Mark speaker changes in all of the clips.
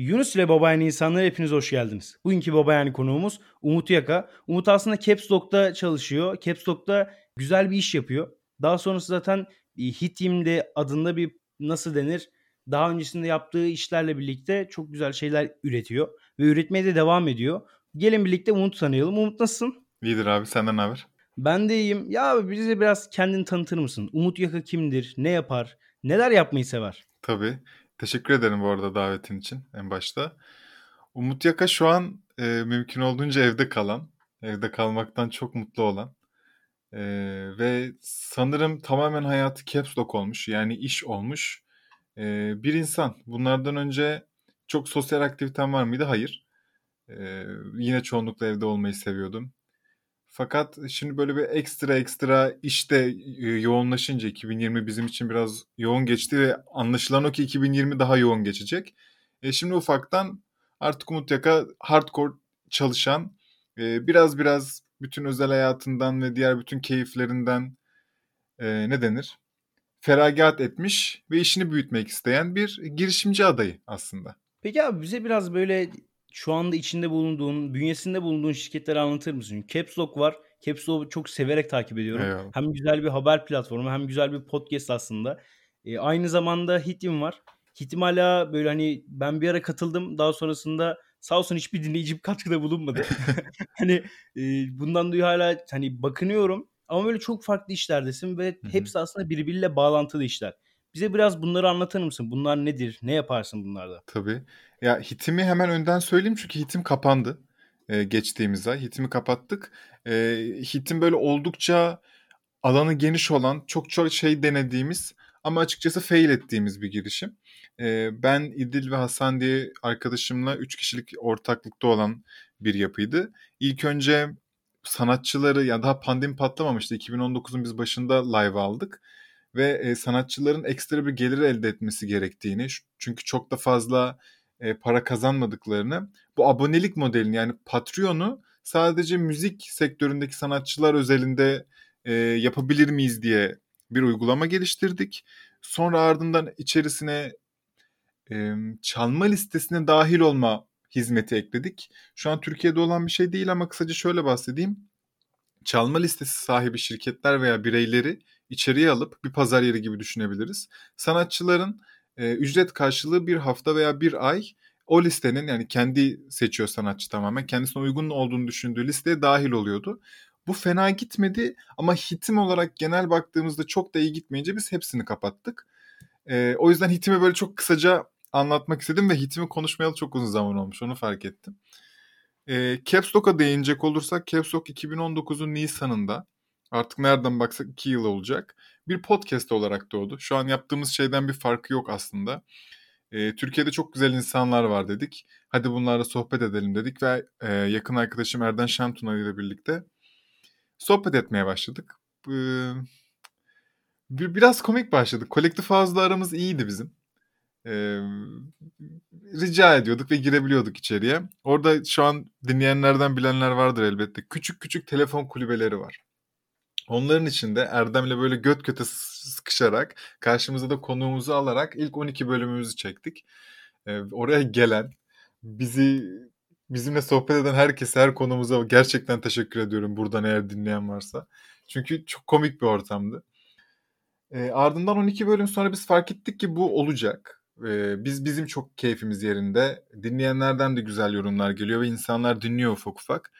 Speaker 1: Yunus ile Babayani insanlar hepiniz hoş geldiniz. Bugünkü Babayani konuğumuz Umut Yaka. Umut aslında Caps Lock'ta çalışıyor. Caps Lock'ta güzel bir iş yapıyor. Daha sonrası zaten Hitim'de adında bir nasıl denir daha öncesinde yaptığı işlerle birlikte çok güzel şeyler üretiyor. Ve üretmeye de devam ediyor. Gelin birlikte Umut tanıyalım. Umut nasılsın?
Speaker 2: İyidir abi senden ne haber?
Speaker 1: Ben de iyiyim. Ya bize biraz kendini tanıtır mısın? Umut Yaka kimdir? Ne yapar? Neler yapmayı sever?
Speaker 2: Tabii. Teşekkür ederim bu arada davetin için en başta. Umut Yaka şu an e, mümkün olduğunca evde kalan, evde kalmaktan çok mutlu olan e, ve sanırım tamamen hayatı caps lock olmuş yani iş olmuş e, bir insan. Bunlardan önce çok sosyal aktivitem var mıydı? Hayır. E, yine çoğunlukla evde olmayı seviyordum. Fakat şimdi böyle bir ekstra ekstra işte yoğunlaşınca 2020 bizim için biraz yoğun geçti ve anlaşılan o ki 2020 daha yoğun geçecek. E şimdi ufaktan artık Umut Yaka hardcore çalışan e, biraz biraz bütün özel hayatından ve diğer bütün keyiflerinden e, ne denir? Feragat etmiş ve işini büyütmek isteyen bir girişimci adayı aslında.
Speaker 1: Peki abi bize biraz böyle şu anda içinde bulunduğun, bünyesinde bulunduğun şirketleri anlatır mısın? Caps Lock var. Caps Lock'u çok severek takip ediyorum.
Speaker 2: Eyvallah.
Speaker 1: Hem güzel bir haber platformu hem güzel bir podcast aslında. E, aynı zamanda Hitim var. Hitim hala böyle hani ben bir ara katıldım. Daha sonrasında sağ olsun hiçbir dinleyicim katkıda bulunmadı. hani e, bundan dolayı hala hani bakınıyorum. Ama böyle çok farklı işlerdesin ve hepsi aslında birbiriyle bağlantılı işler. Bize biraz bunları anlatır mısın? Bunlar nedir? Ne yaparsın bunlarda?
Speaker 2: Tabii. Ya Hitim'i hemen önden söyleyeyim çünkü Hitim kapandı e, geçtiğimiz ay. Hitimi kapattık. E, Hitim böyle oldukça alanı geniş olan çok çok şey denediğimiz ama açıkçası fail ettiğimiz bir girişim. E, ben İdil ve Hasan diye arkadaşımla 3 kişilik ortaklıkta olan bir yapıydı. İlk önce sanatçıları ya daha pandemi patlamamıştı. 2019'un biz başında live aldık ve e, sanatçıların ekstra bir gelir elde etmesi gerektiğini çünkü çok da fazla e, para kazanmadıklarını bu abonelik modelini yani Patreon'u sadece müzik sektöründeki sanatçılar özelinde e, yapabilir miyiz diye bir uygulama geliştirdik. Sonra ardından içerisine e, çalma listesine dahil olma hizmeti ekledik. Şu an Türkiye'de olan bir şey değil ama kısaca şöyle bahsedeyim. Çalma listesi sahibi şirketler veya bireyleri içeriye alıp bir pazar yeri gibi düşünebiliriz. Sanatçıların e, ücret karşılığı bir hafta veya bir ay o listenin yani kendi seçiyor sanatçı tamamen kendisine uygun olduğunu düşündüğü listeye dahil oluyordu. Bu fena gitmedi ama hitim olarak genel baktığımızda çok da iyi gitmeyince biz hepsini kapattık. E, o yüzden hitimi böyle çok kısaca anlatmak istedim ve hitimi konuşmayalı çok uzun zaman olmuş onu fark ettim. E, Caps değinecek olursak Caps Lock 2019'un Nisan'ında artık nereden baksak 2 yıl olacak bir podcast olarak doğdu. Şu an yaptığımız şeyden bir farkı yok aslında. E, Türkiye'de çok güzel insanlar var dedik. Hadi bunlarla sohbet edelim dedik ve e, yakın arkadaşım Erden Şentuna ile birlikte sohbet etmeye başladık. E, bir, biraz komik başladık. Kolektif ağızla aramız iyiydi bizim. E, rica ediyorduk ve girebiliyorduk içeriye. Orada şu an dinleyenlerden bilenler vardır elbette. Küçük küçük telefon kulübeleri var. Onların içinde Erdem'le böyle göt göte sıkışarak karşımıza da konuğumuzu alarak ilk 12 bölümümüzü çektik. Ee, oraya gelen bizi bizimle sohbet eden herkese her konumuza gerçekten teşekkür ediyorum buradan eğer dinleyen varsa. Çünkü çok komik bir ortamdı. E, ardından 12 bölüm sonra biz fark ettik ki bu olacak. E, biz bizim çok keyfimiz yerinde. Dinleyenlerden de güzel yorumlar geliyor ve insanlar dinliyor ufak ufak.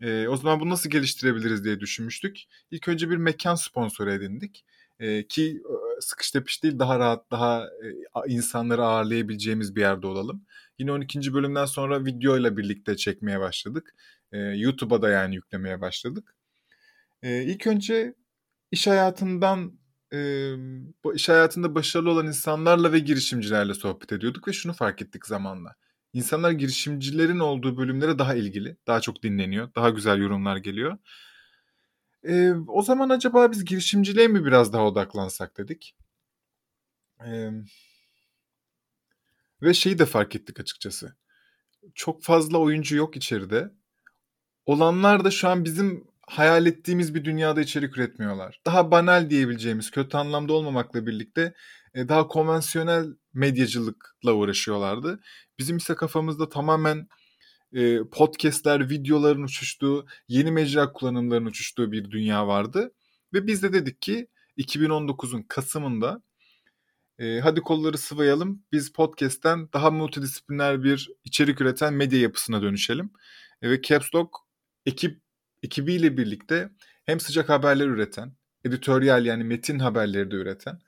Speaker 2: E, o zaman bunu nasıl geliştirebiliriz diye düşünmüştük. İlk önce bir mekan sponsoru edindik. E, ki sıkış tepiş değil daha rahat, daha e, insanları ağırlayabileceğimiz bir yerde olalım. Yine 12. bölümden sonra video ile birlikte çekmeye başladık. E, YouTube'a da yani yüklemeye başladık. E, ilk önce iş hayatından e, iş hayatında başarılı olan insanlarla ve girişimcilerle sohbet ediyorduk ve şunu fark ettik zamanla. İnsanlar girişimcilerin olduğu bölümlere daha ilgili, daha çok dinleniyor, daha güzel yorumlar geliyor. E, o zaman acaba biz girişimciliğe mi biraz daha odaklansak dedik. E, ve şeyi de fark ettik açıkçası. Çok fazla oyuncu yok içeride. Olanlar da şu an bizim hayal ettiğimiz bir dünyada içerik üretmiyorlar. Daha banal diyebileceğimiz, kötü anlamda olmamakla birlikte daha konvansiyonel medyacılıkla uğraşıyorlardı. Bizim ise kafamızda tamamen e, podcastler, videoların uçuştuğu, yeni mecra kullanımlarının uçuştuğu bir dünya vardı. Ve biz de dedik ki 2019'un Kasım'ında e, hadi kolları sıvayalım. Biz podcast'ten daha multidisipliner bir içerik üreten medya yapısına dönüşelim. E, ve Caps ekip ekibiyle birlikte hem sıcak haberler üreten, editoryal yani metin haberleri de üreten,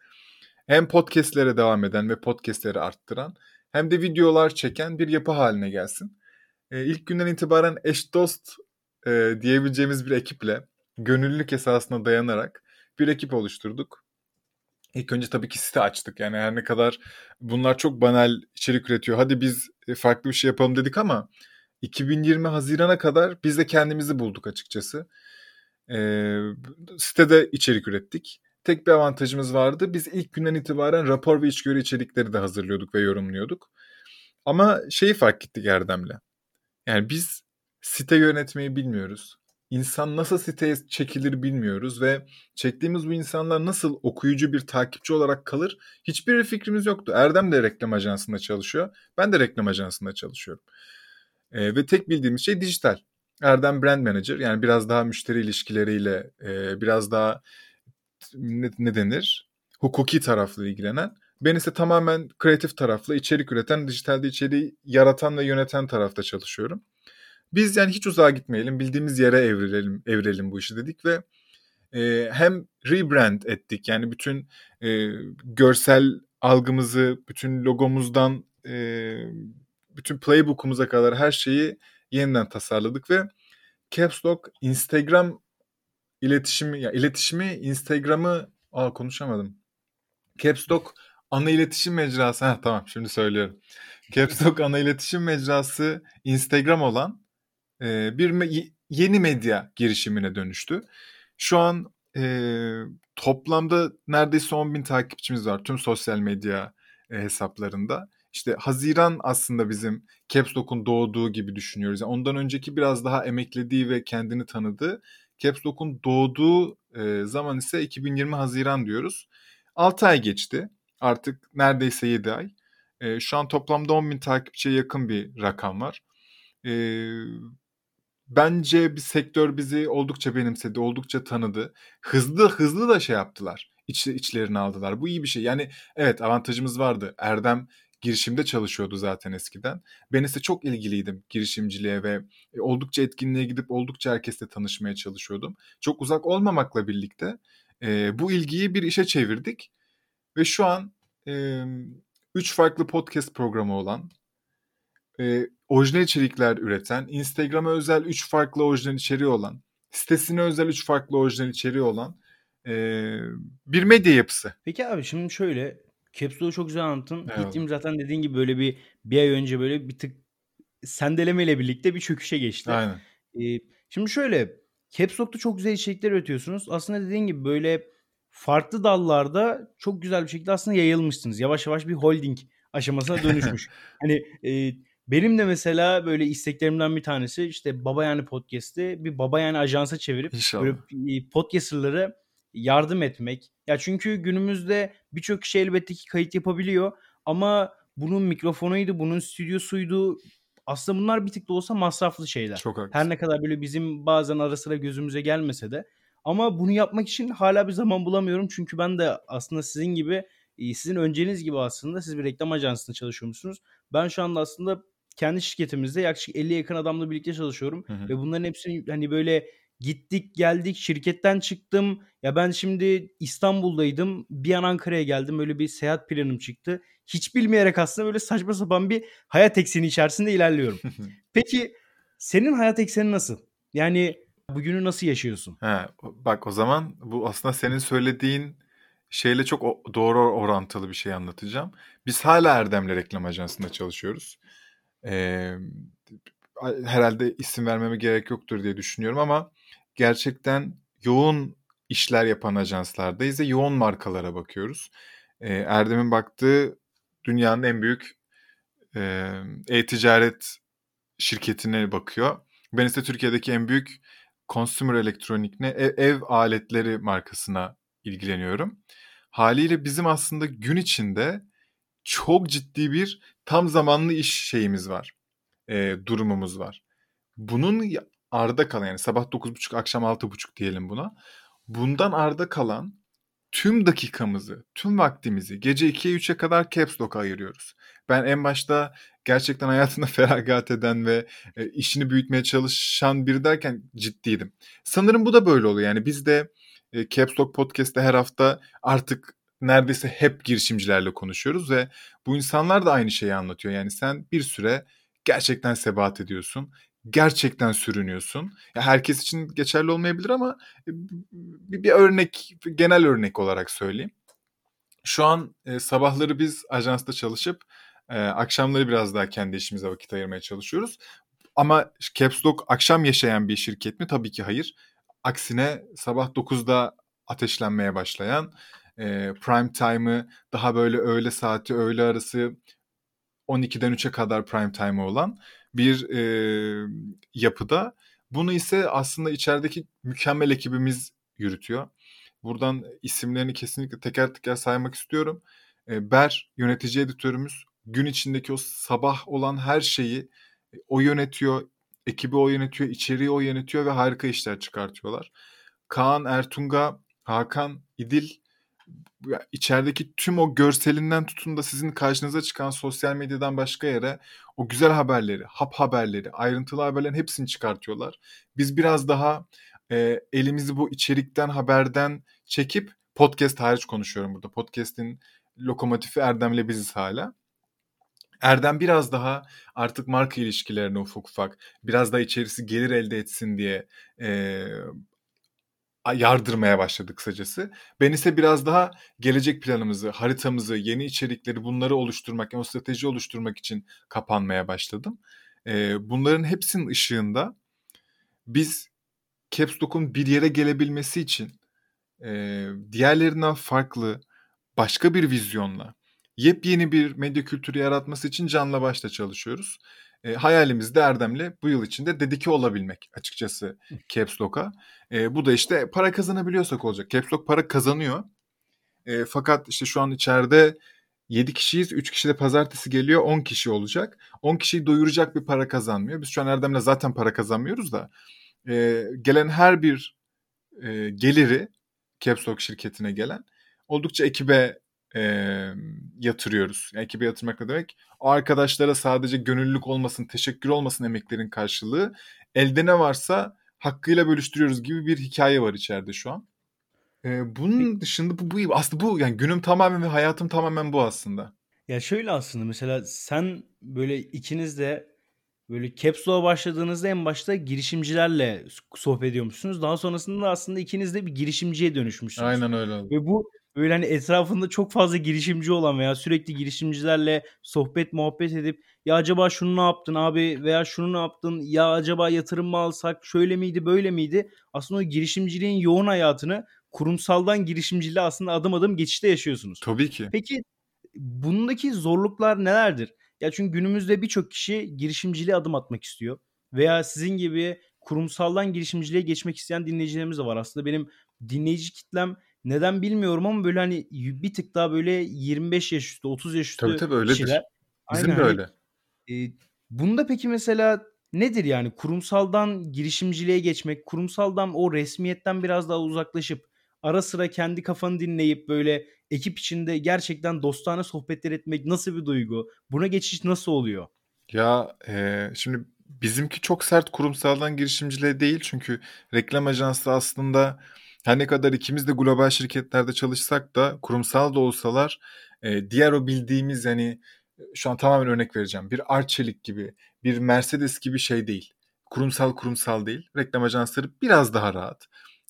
Speaker 2: hem podcastlere devam eden ve podcastleri arttıran hem de videolar çeken bir yapı haline gelsin. E, ilk günden itibaren eş dost e, diyebileceğimiz bir ekiple gönüllülük esasına dayanarak bir ekip oluşturduk. İlk önce tabii ki site açtık. Yani her ne kadar bunlar çok banal içerik üretiyor. Hadi biz e, farklı bir şey yapalım dedik ama 2020 Haziran'a kadar biz de kendimizi bulduk açıkçası. Ee, sitede içerik ürettik. Tek bir avantajımız vardı. Biz ilk günden itibaren rapor ve içgörü içerikleri de hazırlıyorduk ve yorumluyorduk. Ama şeyi fark ettik Erdem'le. Yani biz site yönetmeyi bilmiyoruz. İnsan nasıl siteye çekilir bilmiyoruz ve çektiğimiz bu insanlar nasıl okuyucu bir takipçi olarak kalır hiçbir fikrimiz yoktu. Erdem de reklam ajansında çalışıyor. Ben de reklam ajansında çalışıyorum. E, ve tek bildiğimiz şey dijital. Erdem brand manager yani biraz daha müşteri ilişkileriyle e, biraz daha ne, ne denir hukuki tarafla ilgilenen. Ben ise tamamen kreatif tarafla içerik üreten, dijitalde içeriği yaratan ve yöneten tarafta çalışıyorum. Biz yani hiç uzağa gitmeyelim, bildiğimiz yere evrilelim, evrilelim bu işi dedik ve e, hem rebrand ettik yani bütün e, görsel algımızı, bütün logomuzdan e, bütün playbook'umuza kadar her şeyi yeniden tasarladık ve Caps Lock Instagram iletişimi ya iletişimi Instagram'ı aa konuşamadım. Caps Lock ana iletişim mecrası ha tamam şimdi söylüyorum. Caps Lock ana iletişim mecrası Instagram olan e, bir me- yeni medya girişimine dönüştü. Şu an e, toplamda neredeyse 10 bin takipçimiz var tüm sosyal medya e, hesaplarında işte Haziran aslında bizim Caps Lock'un doğduğu gibi düşünüyoruz. Yani ondan önceki biraz daha emeklediği ve kendini tanıdığı Caps Lock'un doğduğu e, zaman ise 2020 Haziran diyoruz. 6 ay geçti. Artık neredeyse 7 ay. E, şu an toplamda 10 bin takipçiye yakın bir rakam var. E, bence bir sektör bizi oldukça benimsedi, oldukça tanıdı. Hızlı hızlı da şey yaptılar. İç, içlerini aldılar. Bu iyi bir şey. Yani evet avantajımız vardı. Erdem girişimde çalışıyordu zaten eskiden. Ben ise çok ilgiliydim girişimciliğe ve e, oldukça etkinliğe gidip oldukça herkesle tanışmaya çalışıyordum. Çok uzak olmamakla birlikte e, bu ilgiyi bir işe çevirdik ve şu an e, üç farklı podcast programı olan, e, orijinal içerikler üreten, Instagram'a özel üç farklı orijinal içeriği olan, sitesine özel üç farklı orijinal içeriği olan e, bir medya yapısı.
Speaker 1: Peki abi şimdi şöyle Caps çok güzel anlattın. Evet. Gittiğim zaten dediğin gibi böyle bir bir ay önce böyle bir tık sendelemeyle birlikte bir çöküşe geçti.
Speaker 2: Aynen.
Speaker 1: Ee, şimdi şöyle Caps çok güzel içerikler üretiyorsunuz. Aslında dediğin gibi böyle farklı dallarda çok güzel bir şekilde aslında yayılmışsınız. Yavaş yavaş bir holding aşamasına dönüşmüş. hani e, benim de mesela böyle isteklerimden bir tanesi işte Baba Yani Podcast'i bir Baba Yani ajansa çevirip
Speaker 2: İnşallah.
Speaker 1: böyle podcasterları yardım etmek. Ya çünkü günümüzde birçok kişi elbette ki kayıt yapabiliyor ama bunun mikrofonuydu, bunun stüdyosuydu. Aslında bunlar bir tık da olsa masraflı şeyler.
Speaker 2: Çok haklısın.
Speaker 1: Her ne kadar böyle bizim bazen ara sıra gözümüze gelmese de. Ama bunu yapmak için hala bir zaman bulamıyorum. Çünkü ben de aslında sizin gibi sizin önceniz gibi aslında siz bir reklam ajansında çalışıyormuşsunuz. Ben şu anda aslında kendi şirketimizde yaklaşık 50 yakın adamla birlikte çalışıyorum. Hı hı. Ve bunların hepsini hani böyle Gittik geldik şirketten çıktım. Ya ben şimdi İstanbul'daydım. Bir an Ankara'ya geldim. Öyle bir seyahat planım çıktı. Hiç bilmeyerek aslında böyle saçma sapan bir hayat ekseni içerisinde ilerliyorum. Peki senin hayat ekseni nasıl? Yani bugünü nasıl yaşıyorsun?
Speaker 2: He, bak o zaman bu aslında senin söylediğin şeyle çok doğru orantılı bir şey anlatacağım. Biz hala Erdem'le reklam ajansında çalışıyoruz. Ee, herhalde isim vermeme gerek yoktur diye düşünüyorum ama gerçekten yoğun işler yapan ajanslardayız ve yoğun markalara bakıyoruz. E, Erdem'in baktığı dünyanın en büyük e-ticaret şirketine bakıyor. Ben ise Türkiye'deki en büyük consumer elektronik ne ev, ev aletleri markasına ilgileniyorum. Haliyle bizim aslında gün içinde çok ciddi bir tam zamanlı iş şeyimiz var. E, durumumuz var. Bunun arda kalan yani sabah 9.30 akşam 6.30 diyelim buna. Bundan arda kalan tüm dakikamızı, tüm vaktimizi gece 2'ye 3'e kadar Caps Lock'a ayırıyoruz. Ben en başta gerçekten hayatında feragat eden ve e, işini büyütmeye çalışan biri derken ciddiydim. Sanırım bu da böyle oluyor. Yani biz de e, Caps Lock Podcast'te her hafta artık neredeyse hep girişimcilerle konuşuyoruz ve bu insanlar da aynı şeyi anlatıyor. Yani sen bir süre gerçekten sebat ediyorsun. Gerçekten sürünüyorsun. Ya herkes için geçerli olmayabilir ama e, bir, bir örnek, genel örnek olarak söyleyeyim. Şu an e, sabahları biz ajansta çalışıp e, akşamları biraz daha kendi işimize vakit ayırmaya çalışıyoruz. Ama Caps Lock akşam yaşayan bir şirket mi? Tabii ki hayır. Aksine sabah 9'da ateşlenmeye başlayan, e, prime time'ı daha böyle öğle saati, öğle arası 12'den 3'e kadar prime time'ı olan bir e, yapıda. Bunu ise aslında içerideki mükemmel ekibimiz yürütüyor. Buradan isimlerini kesinlikle teker teker saymak istiyorum. E, Ber yönetici editörümüz gün içindeki o sabah olan her şeyi o yönetiyor, ekibi o yönetiyor, içeriği o yönetiyor ve harika işler çıkartıyorlar. Kaan, Ertunga, Hakan, İdil içerideki tüm o görselinden tutun da sizin karşınıza çıkan sosyal medyadan başka yere o güzel haberleri, hap haberleri, ayrıntılı haberlerin hepsini çıkartıyorlar. Biz biraz daha e, elimizi bu içerikten, haberden çekip podcast hariç konuşuyorum burada. Podcast'in lokomotifi Erdem'le biziz hala. Erdem biraz daha artık marka ilişkilerini ufak ufak biraz daha içerisi gelir elde etsin diye e, yardırmaya başladı kısacası. Ben ise biraz daha gelecek planımızı, haritamızı, yeni içerikleri bunları oluşturmak, yani o strateji oluşturmak için kapanmaya başladım. E, bunların hepsinin ışığında biz Caps Lock'un bir yere gelebilmesi için e, diğerlerinden farklı başka bir vizyonla yepyeni bir medya kültürü yaratması için canla başla çalışıyoruz. E, hayalimiz de Erdem'le bu yıl içinde dedike olabilmek açıkçası Caps Lock'a. E, bu da işte para kazanabiliyorsak olacak. Caps Lock para kazanıyor. E, fakat işte şu an içeride 7 kişiyiz. 3 kişi de pazartesi geliyor. 10 kişi olacak. 10 kişiyi doyuracak bir para kazanmıyor. Biz şu an Erdem'le zaten para kazanmıyoruz da. E, gelen her bir e, geliri Caps Lock şirketine gelen oldukça ekibe e, yatırıyoruz. Yani ekibe yatırmak ne demek? O arkadaşlara sadece gönüllülük olmasın, teşekkür olmasın emeklerin karşılığı. Elde ne varsa hakkıyla bölüştürüyoruz gibi bir hikaye var içeride şu an. E, bunun dışında bu, bu aslında bu yani günüm tamamen ve hayatım tamamen bu aslında.
Speaker 1: Ya şöyle aslında mesela sen böyle ikiniz de böyle Caps başladığınızda en başta girişimcilerle sohbet ediyormuşsunuz. Daha sonrasında aslında ikiniz de bir girişimciye dönüşmüşsünüz.
Speaker 2: Aynen öyle oldu.
Speaker 1: Ve bu böyle hani etrafında çok fazla girişimci olan veya sürekli girişimcilerle sohbet muhabbet edip ya acaba şunu ne yaptın abi veya şunu ne yaptın ya acaba yatırım mı alsak şöyle miydi böyle miydi aslında o girişimciliğin yoğun hayatını kurumsaldan girişimciliğe aslında adım adım geçişte yaşıyorsunuz.
Speaker 2: Tabii ki.
Speaker 1: Peki bundaki zorluklar nelerdir? Ya çünkü günümüzde birçok kişi girişimciliğe adım atmak istiyor veya sizin gibi kurumsaldan girişimciliğe geçmek isteyen dinleyicilerimiz de var. Aslında benim dinleyici kitlem neden bilmiyorum ama böyle hani bir tık daha böyle 25 yaş üstü, 30 yaş üstü
Speaker 2: Tabii tabii öyledir.
Speaker 1: kişiler.
Speaker 2: Bizim
Speaker 1: Aynen
Speaker 2: de
Speaker 1: hani
Speaker 2: öyle.
Speaker 1: e, bunda peki mesela nedir yani kurumsaldan girişimciliğe geçmek, kurumsaldan o resmiyetten biraz daha uzaklaşıp ara sıra kendi kafanı dinleyip böyle ekip içinde gerçekten dostane sohbetler etmek nasıl bir duygu? Buna geçiş nasıl oluyor?
Speaker 2: Ya e, şimdi bizimki çok sert kurumsaldan girişimciliğe değil çünkü reklam ajansı aslında her ne kadar ikimiz de global şirketlerde çalışsak da kurumsal da olsalar e, diğer o bildiğimiz yani şu an tamamen örnek vereceğim. Bir Arçelik gibi, bir Mercedes gibi şey değil. Kurumsal kurumsal değil. Reklam ajansları biraz daha rahat.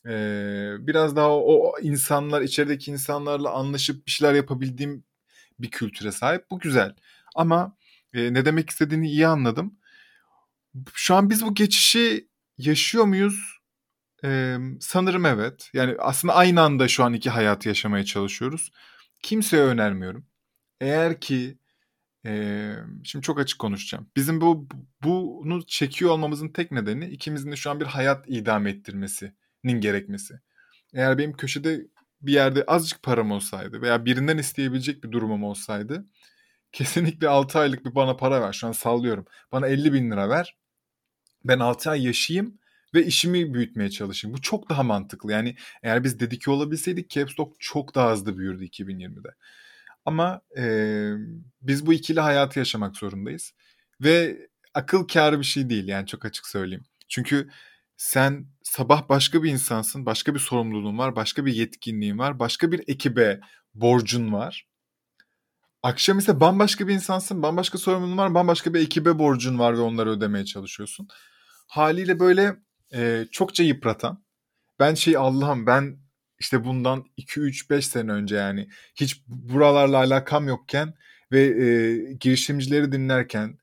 Speaker 2: Ee, biraz daha o insanlar, içerideki insanlarla anlaşıp bir şeyler yapabildiğim bir kültüre sahip. Bu güzel. Ama e, ne demek istediğini iyi anladım. Şu an biz bu geçişi yaşıyor muyuz? Eee, sanırım evet. Yani aslında aynı anda şu an iki hayatı yaşamaya çalışıyoruz. Kimseye önermiyorum. Eğer ki eee, şimdi çok açık konuşacağım. Bizim bu bunu çekiyor olmamızın tek nedeni ikimizin de şu an bir hayat idame ettirmesinin gerekmesi. Eğer benim köşede bir yerde azıcık param olsaydı veya birinden isteyebilecek bir durumum olsaydı Kesinlikle 6 aylık bir bana para ver. Şu an sallıyorum. Bana 50 bin lira ver. Ben 6 ay yaşayayım ve işimi büyütmeye çalışayım. Bu çok daha mantıklı. Yani eğer biz dedike olabilseydik Caps çok daha hızlı büyürdü 2020'de. Ama e, biz bu ikili hayatı yaşamak zorundayız. Ve akıl kârı bir şey değil yani çok açık söyleyeyim. Çünkü sen sabah başka bir insansın, başka bir sorumluluğun var, başka bir yetkinliğin var, başka bir ekibe borcun var. Akşam ise bambaşka bir insansın, bambaşka sorumluluğun var, bambaşka bir ekibe borcun var ve onları ödemeye çalışıyorsun. Haliyle böyle e, çokça yıpratan. Ben şey Allah'ım ben işte bundan 2-3-5 sene önce yani hiç buralarla alakam yokken ve e, girişimcileri dinlerken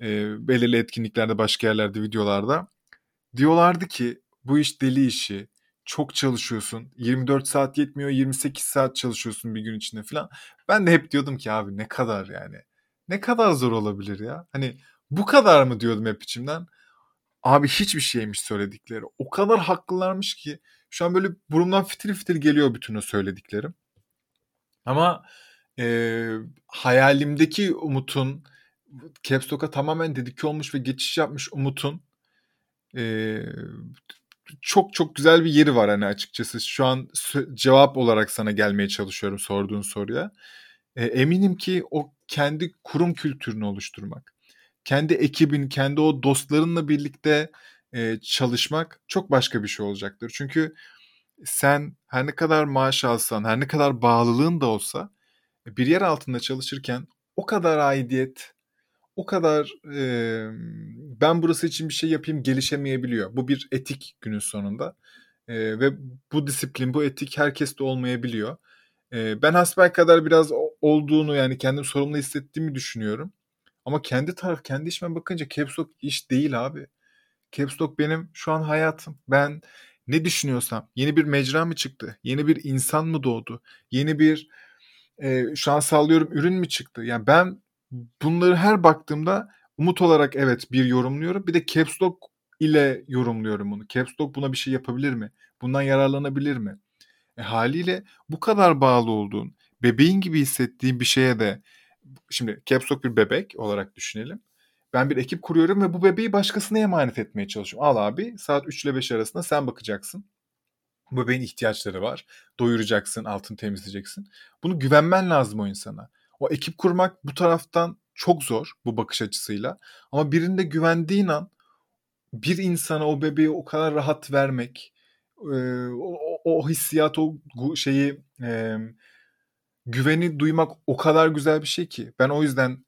Speaker 2: e, belirli etkinliklerde başka yerlerde videolarda diyorlardı ki bu iş deli işi. Çok çalışıyorsun. 24 saat yetmiyor 28 saat çalışıyorsun bir gün içinde. falan ben de hep diyordum ki abi ne kadar yani? Ne kadar zor olabilir ya? Hani bu kadar mı? diyordum hep içimden abi hiçbir şeymiş söyledikleri o kadar haklılarmış ki şu an böyle burumdan fitil fitil geliyor bütün o söylediklerim ama e, hayalimdeki Umut'un Caps Lock'a tamamen dedike olmuş ve geçiş yapmış Umut'un e, çok çok güzel bir yeri var hani açıkçası. Şu an cevap olarak sana gelmeye çalışıyorum sorduğun soruya. E, eminim ki o kendi kurum kültürünü oluşturmak, kendi ekibin, kendi o dostlarınla birlikte e, çalışmak çok başka bir şey olacaktır. Çünkü sen her ne kadar maaş alsan, her ne kadar bağlılığın da olsa bir yer altında çalışırken o kadar aidiyet, o kadar e, ben burası için bir şey yapayım gelişemeyebiliyor. Bu bir etik günün sonunda. E, ve bu disiplin, bu etik herkeste olmayabiliyor. E, ben hasbel kadar biraz olduğunu yani kendim sorumlu hissettiğimi düşünüyorum. Ama kendi taraf, kendi işime bakınca Caps Lock iş değil abi. Caps Lock benim şu an hayatım. Ben ne düşünüyorsam, yeni bir mecra mı çıktı? Yeni bir insan mı doğdu? Yeni bir e, şu an sallıyorum ürün mü çıktı? Yani ben bunları her baktığımda umut olarak evet bir yorumluyorum. Bir de Caps Lock ile yorumluyorum bunu. Caps Lock buna bir şey yapabilir mi? Bundan yararlanabilir mi? E, haliyle bu kadar bağlı olduğun, bebeğin gibi hissettiğin bir şeye de şimdi Caps Lock bir bebek olarak düşünelim. Ben bir ekip kuruyorum ve bu bebeği başkasına emanet etmeye çalışıyorum. Al abi saat 3 ile 5 arasında sen bakacaksın. Bu bebeğin ihtiyaçları var. Doyuracaksın, altını temizleyeceksin. Bunu güvenmen lazım o insana. O ekip kurmak bu taraftan çok zor bu bakış açısıyla. Ama birinde güvendiğin an bir insana o bebeği o kadar rahat vermek, e, o, o hissiyat, o şeyi güveni duymak o kadar güzel bir şey ki. Ben o yüzden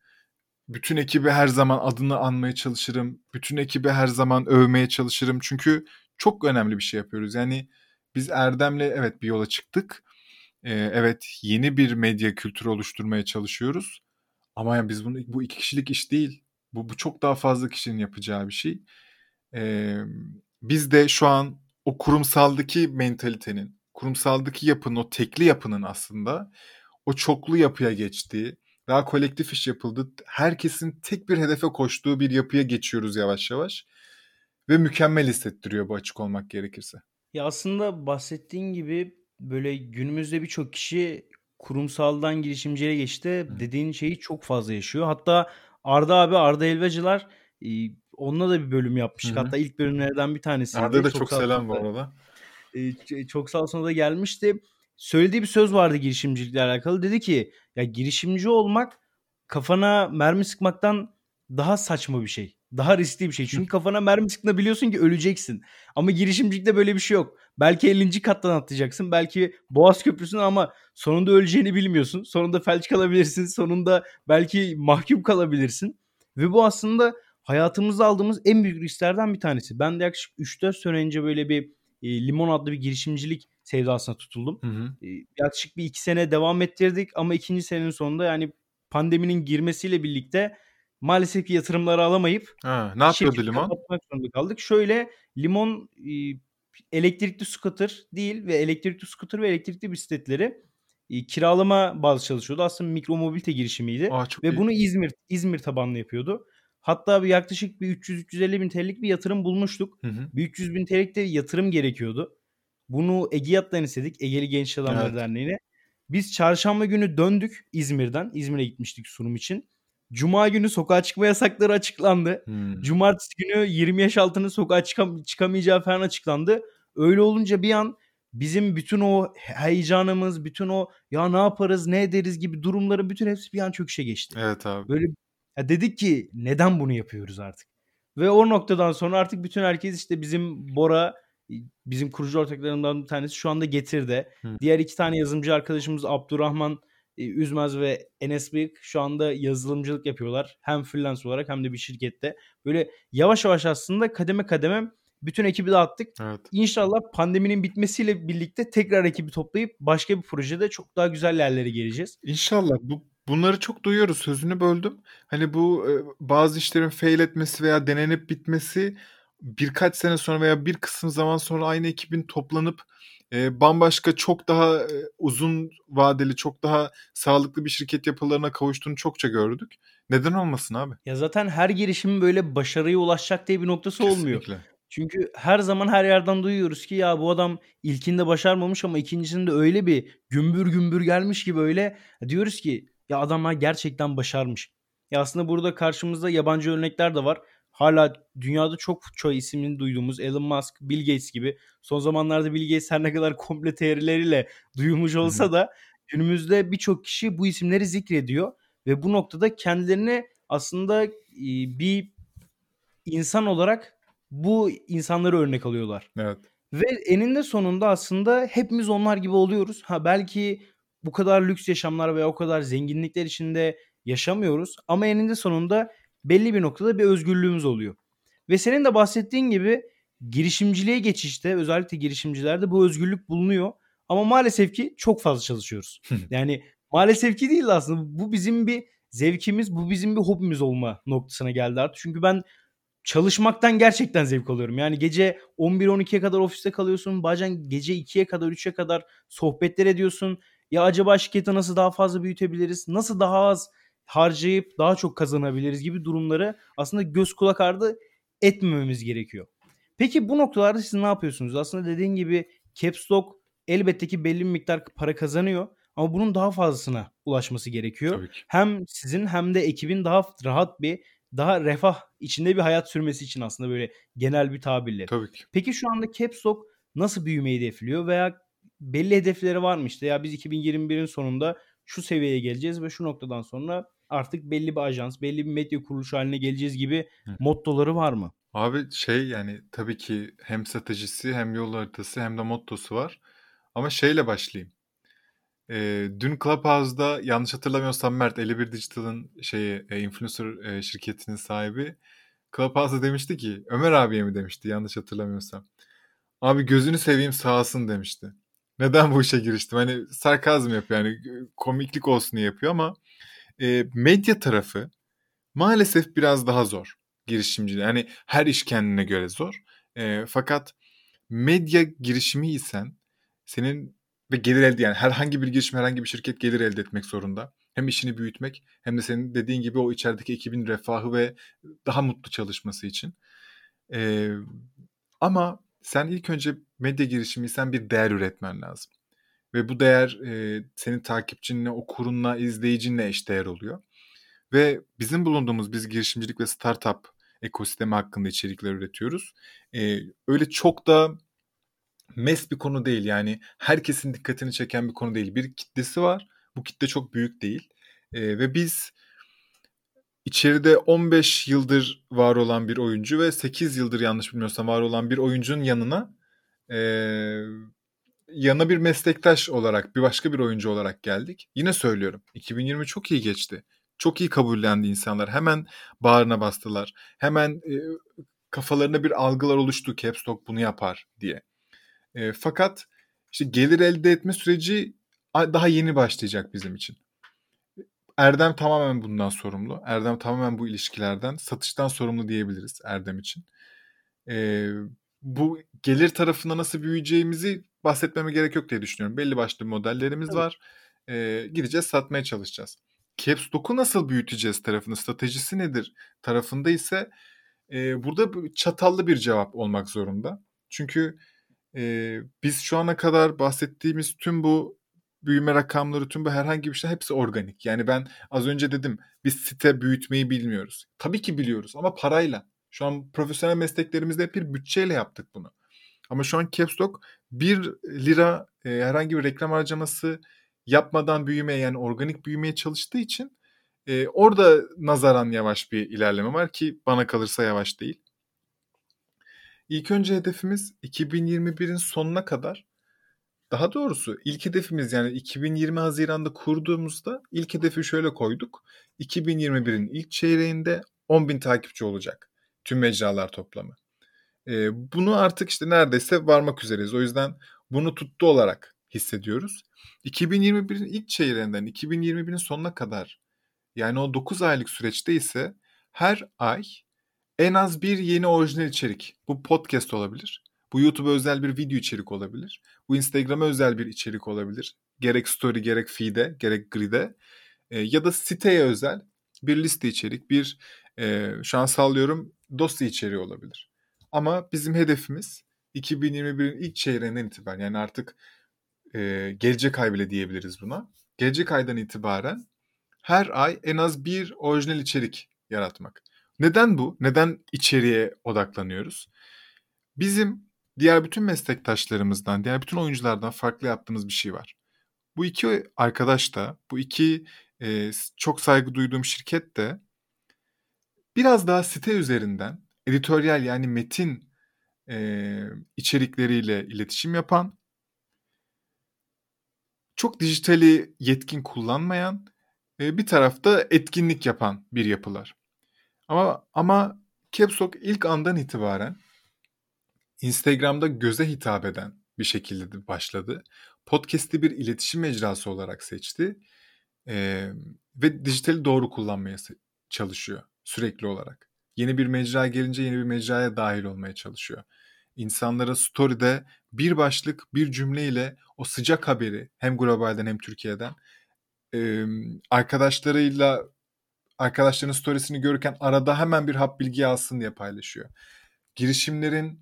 Speaker 2: bütün ekibi her zaman adını anmaya çalışırım. Bütün ekibi her zaman övmeye çalışırım. Çünkü çok önemli bir şey yapıyoruz. Yani biz Erdem'le evet bir yola çıktık. Ee, evet yeni bir medya kültürü oluşturmaya çalışıyoruz. Ama yani biz bunu bu iki kişilik iş değil. Bu, bu çok daha fazla kişinin yapacağı bir şey. Ee, biz de şu an o kurumsaldaki mentalitenin, kurumsaldaki yapının, o tekli yapının aslında o çoklu yapıya geçtiği, daha kolektif iş yapıldı. Herkesin tek bir hedefe koştuğu bir yapıya geçiyoruz yavaş yavaş. Ve mükemmel hissettiriyor bu açık olmak gerekirse.
Speaker 1: Ya aslında bahsettiğin gibi böyle günümüzde birçok kişi kurumsaldan girişimciye geçti. Hı. Dediğin şeyi çok fazla yaşıyor. Hatta Arda abi Arda Elvacılar onunla da bir bölüm yapmıştık. Hı hı. Hatta ilk bölümlerden bir tanesi.
Speaker 2: Arda da çok, çok selam bu arada.
Speaker 1: çok sağ olsun da gelmişti. Söylediği bir söz vardı girişimcilikle alakalı. Dedi ki ya girişimci olmak kafana mermi sıkmaktan daha saçma bir şey. Daha riskli bir şey. Çünkü kafana mermi sıktığında biliyorsun ki öleceksin. Ama girişimcilikte böyle bir şey yok. Belki 50. kattan atlayacaksın. Belki Boğaz Köprüsü'nün ama sonunda öleceğini bilmiyorsun. Sonunda felç kalabilirsin. Sonunda belki mahkum kalabilirsin. Ve bu aslında hayatımızda aldığımız en büyük risklerden bir tanesi. Ben de yaklaşık 3-4 sene önce böyle bir e, Limon adlı bir girişimcilik sevdasına tutuldum. Hı hı. E, yaklaşık bir iki sene devam ettirdik ama ikinci senenin sonunda yani pandeminin girmesiyle birlikte maalesef ki yatırımları alamayıp
Speaker 2: ha, ne yapıyordu Limon? Kapatmak
Speaker 1: zorunda kaldık. Şöyle Limon e, elektrikli scooter değil ve elektrikli scooter ve elektrikli bisikletleri e, kiralama bazı çalışıyordu. Aslında mikro mobilite girişimiydi. Aa, ve iyi. bunu İzmir İzmir tabanlı yapıyordu. Hatta bir yaklaşık bir 300-350 bin TL'lik bir yatırım bulmuştuk. Hı hı. Bir 300 bin TL'lik de yatırım gerekiyordu. Bunu Egiyat'tan istedik. Egeli Genç Adamlar evet. Derneği'ne. Biz çarşamba günü döndük İzmir'den. İzmir'e gitmiştik sunum için. Cuma günü sokağa çıkma yasakları açıklandı.
Speaker 2: Hımm.
Speaker 1: Cumartesi günü 20 yaş altının sokağa çıkam çıkamayacağı falan açıklandı. Öyle olunca bir an bizim bütün o heyecanımız, bütün o "Ya, ne yaparız, ne ederiz?" gibi durumların bütün hepsi bir an çöküşe geçti.
Speaker 2: Evet abi.
Speaker 1: Böyle ya dedik ki neden bunu yapıyoruz artık? Ve o noktadan sonra artık bütün herkes işte bizim Bora, bizim kurucu ortaklarından bir tanesi şu anda Getir'de.
Speaker 2: Hı.
Speaker 1: Diğer iki tane yazılımcı arkadaşımız Abdurrahman e, Üzmez ve Enes Bıyık şu anda yazılımcılık yapıyorlar. Hem freelance olarak hem de bir şirkette. Böyle yavaş yavaş aslında kademe kademe bütün ekibi dağıttık.
Speaker 2: Evet.
Speaker 1: İnşallah pandeminin bitmesiyle birlikte tekrar ekibi toplayıp başka bir projede çok daha güzel yerlere geleceğiz.
Speaker 2: İnşallah. Bu bunları çok duyuyoruz. Sözünü böldüm. Hani bu e, bazı işlerin fail etmesi veya denenip bitmesi birkaç sene sonra veya bir kısım zaman sonra aynı ekibin toplanıp e, bambaşka çok daha e, uzun vadeli, çok daha sağlıklı bir şirket yapılarına kavuştuğunu çokça gördük. Neden olmasın abi?
Speaker 1: Ya zaten her girişimin böyle başarıya ulaşacak diye bir noktası olmuyor.
Speaker 2: Kesinlikle.
Speaker 1: Çünkü her zaman her yerden duyuyoruz ki ya bu adam ilkinde başarmamış ama ikincisinde öyle bir gümbür gümbür gelmiş ki böyle diyoruz ki ya adamlar gerçekten başarmış. Ya aslında burada karşımızda yabancı örnekler de var. Hala dünyada çok çoğu ismini duyduğumuz Elon Musk, Bill Gates gibi. Son zamanlarda Bill Gates her ne kadar komple teorileriyle duyulmuş olsa da günümüzde birçok kişi bu isimleri zikrediyor ve bu noktada kendilerini aslında e, bir insan olarak bu insanları örnek alıyorlar.
Speaker 2: Evet.
Speaker 1: Ve eninde sonunda aslında hepimiz onlar gibi oluyoruz. Ha belki bu kadar lüks yaşamlar veya o kadar zenginlikler içinde yaşamıyoruz ama eninde sonunda belli bir noktada bir özgürlüğümüz oluyor. Ve senin de bahsettiğin gibi girişimciliğe geçişte özellikle girişimcilerde bu özgürlük bulunuyor. Ama maalesef ki çok fazla çalışıyoruz. yani maalesef ki değil aslında. Bu bizim bir zevkimiz, bu bizim bir hobimiz olma noktasına geldi artık. Çünkü ben çalışmaktan gerçekten zevk alıyorum. Yani gece 11-12'ye kadar ofiste kalıyorsun. Bazen gece 2'ye kadar 3'e kadar sohbetler ediyorsun. Ya acaba şirketi nasıl daha fazla büyütebiliriz? Nasıl daha az harcayıp daha çok kazanabiliriz gibi durumları aslında göz kulak ardı etmememiz gerekiyor. Peki bu noktalarda siz ne yapıyorsunuz? Aslında dediğin gibi Caps Lock elbette ki belli bir miktar para kazanıyor ama bunun daha fazlasına ulaşması gerekiyor. Hem sizin hem de ekibin daha rahat bir daha refah içinde bir hayat sürmesi için aslında böyle genel bir tabirle.
Speaker 2: Tabii ki.
Speaker 1: Peki şu anda Caps Lock nasıl büyümeyi hedefliyor veya belli hedefleri var mı işte ya biz 2021'in sonunda şu seviyeye geleceğiz ve şu noktadan sonra artık belli bir ajans, belli bir medya kuruluşu haline geleceğiz gibi
Speaker 2: Hı.
Speaker 1: mottoları var mı?
Speaker 2: Abi şey yani tabii ki hem stratejisi hem yol haritası hem de mottosu var. Ama şeyle başlayayım. Ee, dün Clubhouse'da yanlış hatırlamıyorsam Mert 51 Digital'ın şeyi e, influencer e, şirketinin sahibi Clubhouse'da demişti ki Ömer abiye mi demişti yanlış hatırlamıyorsam. Abi gözünü seveyim sağsın demişti. Neden bu işe giriştim? Hani sarkazm yapıyor yani komiklik olsun diye yapıyor ama e, medya tarafı maalesef biraz daha zor girişimciliği. Yani her iş kendine göre zor. E, fakat medya girişimiysen senin ve gelir elde yani herhangi bir girişim herhangi bir şirket gelir elde etmek zorunda. Hem işini büyütmek hem de senin dediğin gibi o içerideki ekibin refahı ve daha mutlu çalışması için. E, ama sen ilk önce medya girişimiysen bir değer üretmen lazım. Ve bu değer e, senin takipçinle, okurunla, izleyicinle eşdeğer oluyor. Ve bizim bulunduğumuz biz girişimcilik ve startup ekosistemi hakkında içerikler üretiyoruz. E, öyle çok da mes bir konu değil yani herkesin dikkatini çeken bir konu değil. Bir kitlesi var. Bu kitle çok büyük değil. E, ve biz içeride 15 yıldır var olan bir oyuncu ve 8 yıldır yanlış bilmiyorsam var olan bir oyuncunun yanına e, yanına bir meslektaş olarak bir başka bir oyuncu olarak geldik. Yine söylüyorum 2020 çok iyi geçti. Çok iyi kabullendi insanlar. Hemen bağrına bastılar. Hemen e, kafalarında bir algılar oluştu. Caps Lock bunu yapar diye. E, fakat işte gelir elde etme süreci daha yeni başlayacak bizim için. Erdem tamamen bundan sorumlu. Erdem tamamen bu ilişkilerden, satıştan sorumlu diyebiliriz Erdem için. E, bu gelir tarafında nasıl büyüyeceğimizi bahsetmeme gerek yok diye düşünüyorum. Belli başlı modellerimiz evet. var. E, gideceğiz, satmaya çalışacağız. Caps Lock'u nasıl büyüteceğiz tarafını, stratejisi nedir tarafında ise e, burada çatallı bir cevap olmak zorunda. Çünkü e, biz şu ana kadar bahsettiğimiz tüm bu büyüme rakamları tüm bu herhangi bir şey hepsi organik. Yani ben az önce dedim biz site büyütmeyi bilmiyoruz. Tabii ki biliyoruz ama parayla. Şu an profesyonel mesleklerimizde hep bir bütçeyle yaptık bunu. Ama şu an Capstock 1 lira e, herhangi bir reklam harcaması yapmadan büyümeye yani organik büyümeye çalıştığı için e, orada nazaran yavaş bir ilerleme var ki bana kalırsa yavaş değil. İlk önce hedefimiz 2021'in sonuna kadar daha doğrusu ilk hedefimiz yani 2020 Haziran'da kurduğumuzda ilk hedefi şöyle koyduk. 2021'in ilk çeyreğinde 10.000 takipçi olacak. Tüm mecralar toplamı. Ee, bunu artık işte neredeyse varmak üzereyiz. O yüzden bunu tuttu olarak hissediyoruz. 2021'in ilk çeyreğinden 2021'in sonuna kadar yani o 9 aylık süreçte ise her ay en az bir yeni orijinal içerik. Bu podcast olabilir. Bu YouTube'a özel bir video içerik olabilir. Bu Instagram'a özel bir içerik olabilir. Gerek story, gerek feed'e, gerek grid'e. E, ya da siteye özel bir liste içerik, bir e, şu an sallıyorum dosya içeriği olabilir. Ama bizim hedefimiz 2021'in ilk çeyreğinden itibaren yani artık e, gelecek ay bile diyebiliriz buna. Gelecek aydan itibaren her ay en az bir orijinal içerik yaratmak. Neden bu? Neden içeriye odaklanıyoruz? Bizim diğer bütün meslektaşlarımızdan, diğer bütün oyunculardan farklı yaptığımız bir şey var. Bu iki arkadaş da, bu iki e, çok saygı duyduğum şirket de biraz daha site üzerinden editoryal yani metin e, içerikleriyle iletişim yapan, çok dijitali yetkin kullanmayan, e, bir tarafta etkinlik yapan bir yapılar. Ama ama Capstock ilk andan itibaren Instagram'da göze hitap eden bir şekilde başladı. Podcast'i bir iletişim mecrası olarak seçti. Ee, ve dijitali doğru kullanmaya çalışıyor sürekli olarak. Yeni bir mecra gelince yeni bir mecraya dahil olmaya çalışıyor. İnsanlara story'de bir başlık bir cümleyle o sıcak haberi hem globalden hem Türkiye'den arkadaşlarıyla arkadaşlarının storiesini görürken arada hemen bir hap bilgi alsın diye paylaşıyor. Girişimlerin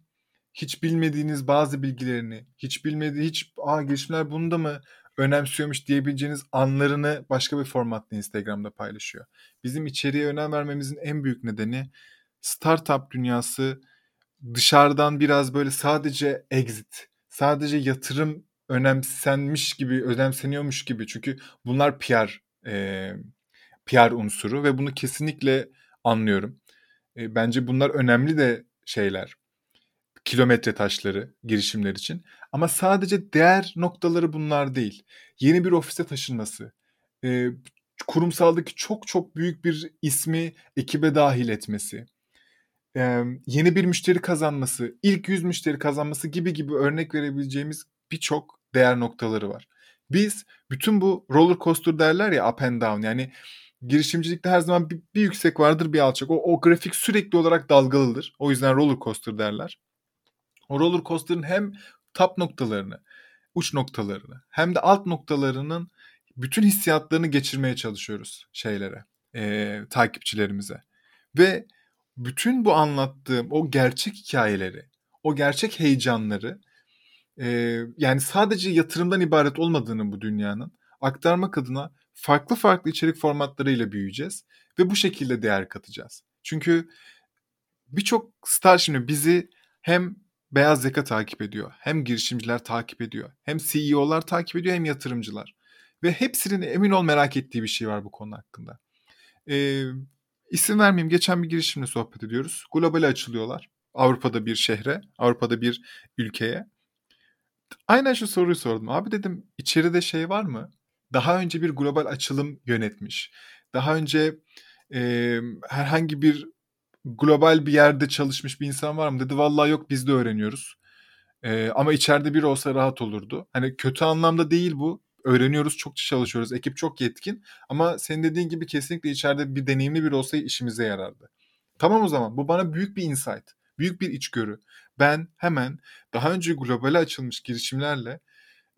Speaker 2: hiç bilmediğiniz bazı bilgilerini, hiç bilmediği hiç aa girişimler bunu da mı önemsiyormuş diyebileceğiniz anlarını başka bir formatta Instagram'da paylaşıyor. Bizim içeriye önem vermemizin en büyük nedeni startup dünyası dışarıdan biraz böyle sadece exit, sadece yatırım önemsenmiş gibi, önemseniyormuş gibi. Çünkü bunlar PR e, PR unsuru ve bunu kesinlikle anlıyorum. E, bence bunlar önemli de şeyler. Kilometre taşları girişimler için. Ama sadece değer noktaları bunlar değil. Yeni bir ofise taşınması, e, kurumsaldaki çok çok büyük bir ismi ekibe dahil etmesi, e, yeni bir müşteri kazanması, ilk yüz müşteri kazanması gibi gibi örnek verebileceğimiz birçok değer noktaları var. Biz bütün bu roller coaster derler ya up and down yani girişimcilikte her zaman bir, bir yüksek vardır bir alçak. O, o grafik sürekli olarak dalgalıdır. O yüzden roller coaster derler. O roller coaster'ın hem top noktalarını, uç noktalarını hem de alt noktalarının bütün hissiyatlarını geçirmeye çalışıyoruz şeylere, e, takipçilerimize. Ve bütün bu anlattığım o gerçek hikayeleri, o gerçek heyecanları e, yani sadece yatırımdan ibaret olmadığını bu dünyanın aktarmak adına farklı farklı içerik formatlarıyla büyüyeceğiz ve bu şekilde değer katacağız. Çünkü birçok star şimdi bizi hem beyaz yaka takip ediyor, hem girişimciler takip ediyor, hem CEO'lar takip ediyor, hem yatırımcılar. Ve hepsinin emin ol merak ettiği bir şey var bu konu hakkında. Ee, isim vermeyeyim, geçen bir girişimle sohbet ediyoruz. Globale açılıyorlar. Avrupa'da bir şehre, Avrupa'da bir ülkeye. Aynen şu soruyu sordum. Abi dedim içeride şey var mı? daha önce bir global açılım yönetmiş. Daha önce e, herhangi bir global bir yerde çalışmış bir insan var mı dedi. Vallahi yok biz de öğreniyoruz. E, ama içeride bir olsa rahat olurdu. Hani kötü anlamda değil bu. Öğreniyoruz, çok çalışıyoruz. Ekip çok yetkin. Ama senin dediğin gibi kesinlikle içeride bir deneyimli bir olsa işimize yarardı. Tamam o zaman. Bu bana büyük bir insight. Büyük bir içgörü. Ben hemen daha önce globale açılmış girişimlerle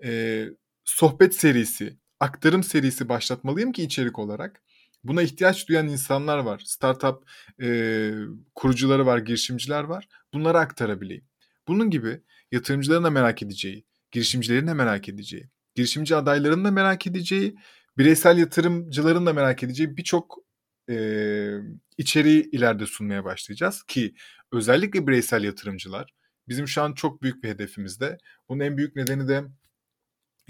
Speaker 2: e, sohbet serisi, aktarım serisi başlatmalıyım ki içerik olarak. Buna ihtiyaç duyan insanlar var. Startup e, kurucuları var, girişimciler var. Bunları aktarabileyim. Bunun gibi yatırımcıların da merak edeceği, girişimcilerin de merak edeceği, girişimci adaylarının da merak edeceği, bireysel yatırımcıların da merak edeceği birçok e, içeriği ileride sunmaya başlayacağız ki özellikle bireysel yatırımcılar bizim şu an çok büyük bir hedefimizde. Bunun en büyük nedeni de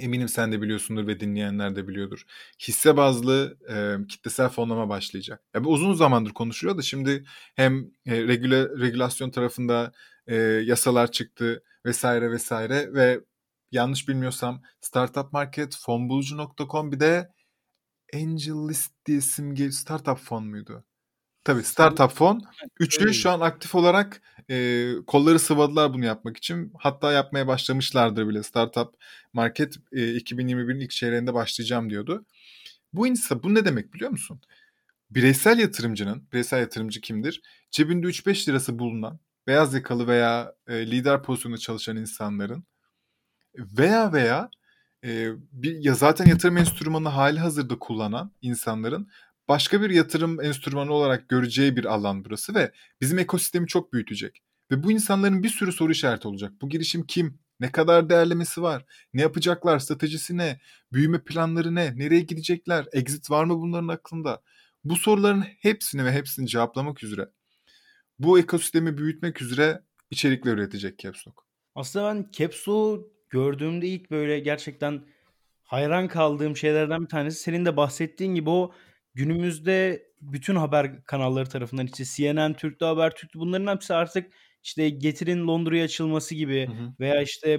Speaker 2: eminim sen de biliyorsundur ve dinleyenler de biliyordur. Hisse bazlı e, kitlesel fonlama başlayacak. Ya bu uzun zamandır konuşuluyor da şimdi hem e, regüle, regülasyon tarafında e, yasalar çıktı vesaire vesaire ve yanlış bilmiyorsam Startup Market, fonbulucu.com bir de Angel List diye simge startup fon muydu? Tabii startup fon. Üçü şu an aktif olarak e, kolları sıvadılar bunu yapmak için. Hatta yapmaya başlamışlardır bile. Startup Market e, 2021'in ilk çeyreğinde başlayacağım diyordu. Bu insan bu ne demek biliyor musun? Bireysel yatırımcının, bireysel yatırımcı kimdir? Cebinde 3-5 lirası bulunan, beyaz yakalı veya e, lider pozisyonunda çalışan insanların veya veya e, bir ya zaten yatırım enstrümanı hali hazırda kullanan insanların başka bir yatırım enstrümanı olarak göreceği bir alan burası ve bizim ekosistemi çok büyütecek. Ve bu insanların bir sürü soru işareti olacak. Bu girişim kim? Ne kadar değerlemesi var? Ne yapacaklar? Stratejisi ne? Büyüme planları ne? Nereye gidecekler? Exit var mı bunların aklında? Bu soruların hepsini ve hepsini cevaplamak üzere bu ekosistemi büyütmek üzere içerikler üretecek Capstock.
Speaker 1: Aslında ben Capstock'u gördüğümde ilk böyle gerçekten hayran kaldığım şeylerden bir tanesi senin de bahsettiğin gibi o günümüzde bütün haber kanalları tarafından işte CNN, Türk'te Haber, Türk'te bunların hepsi artık işte Getir'in Londra'ya açılması gibi hı hı. veya işte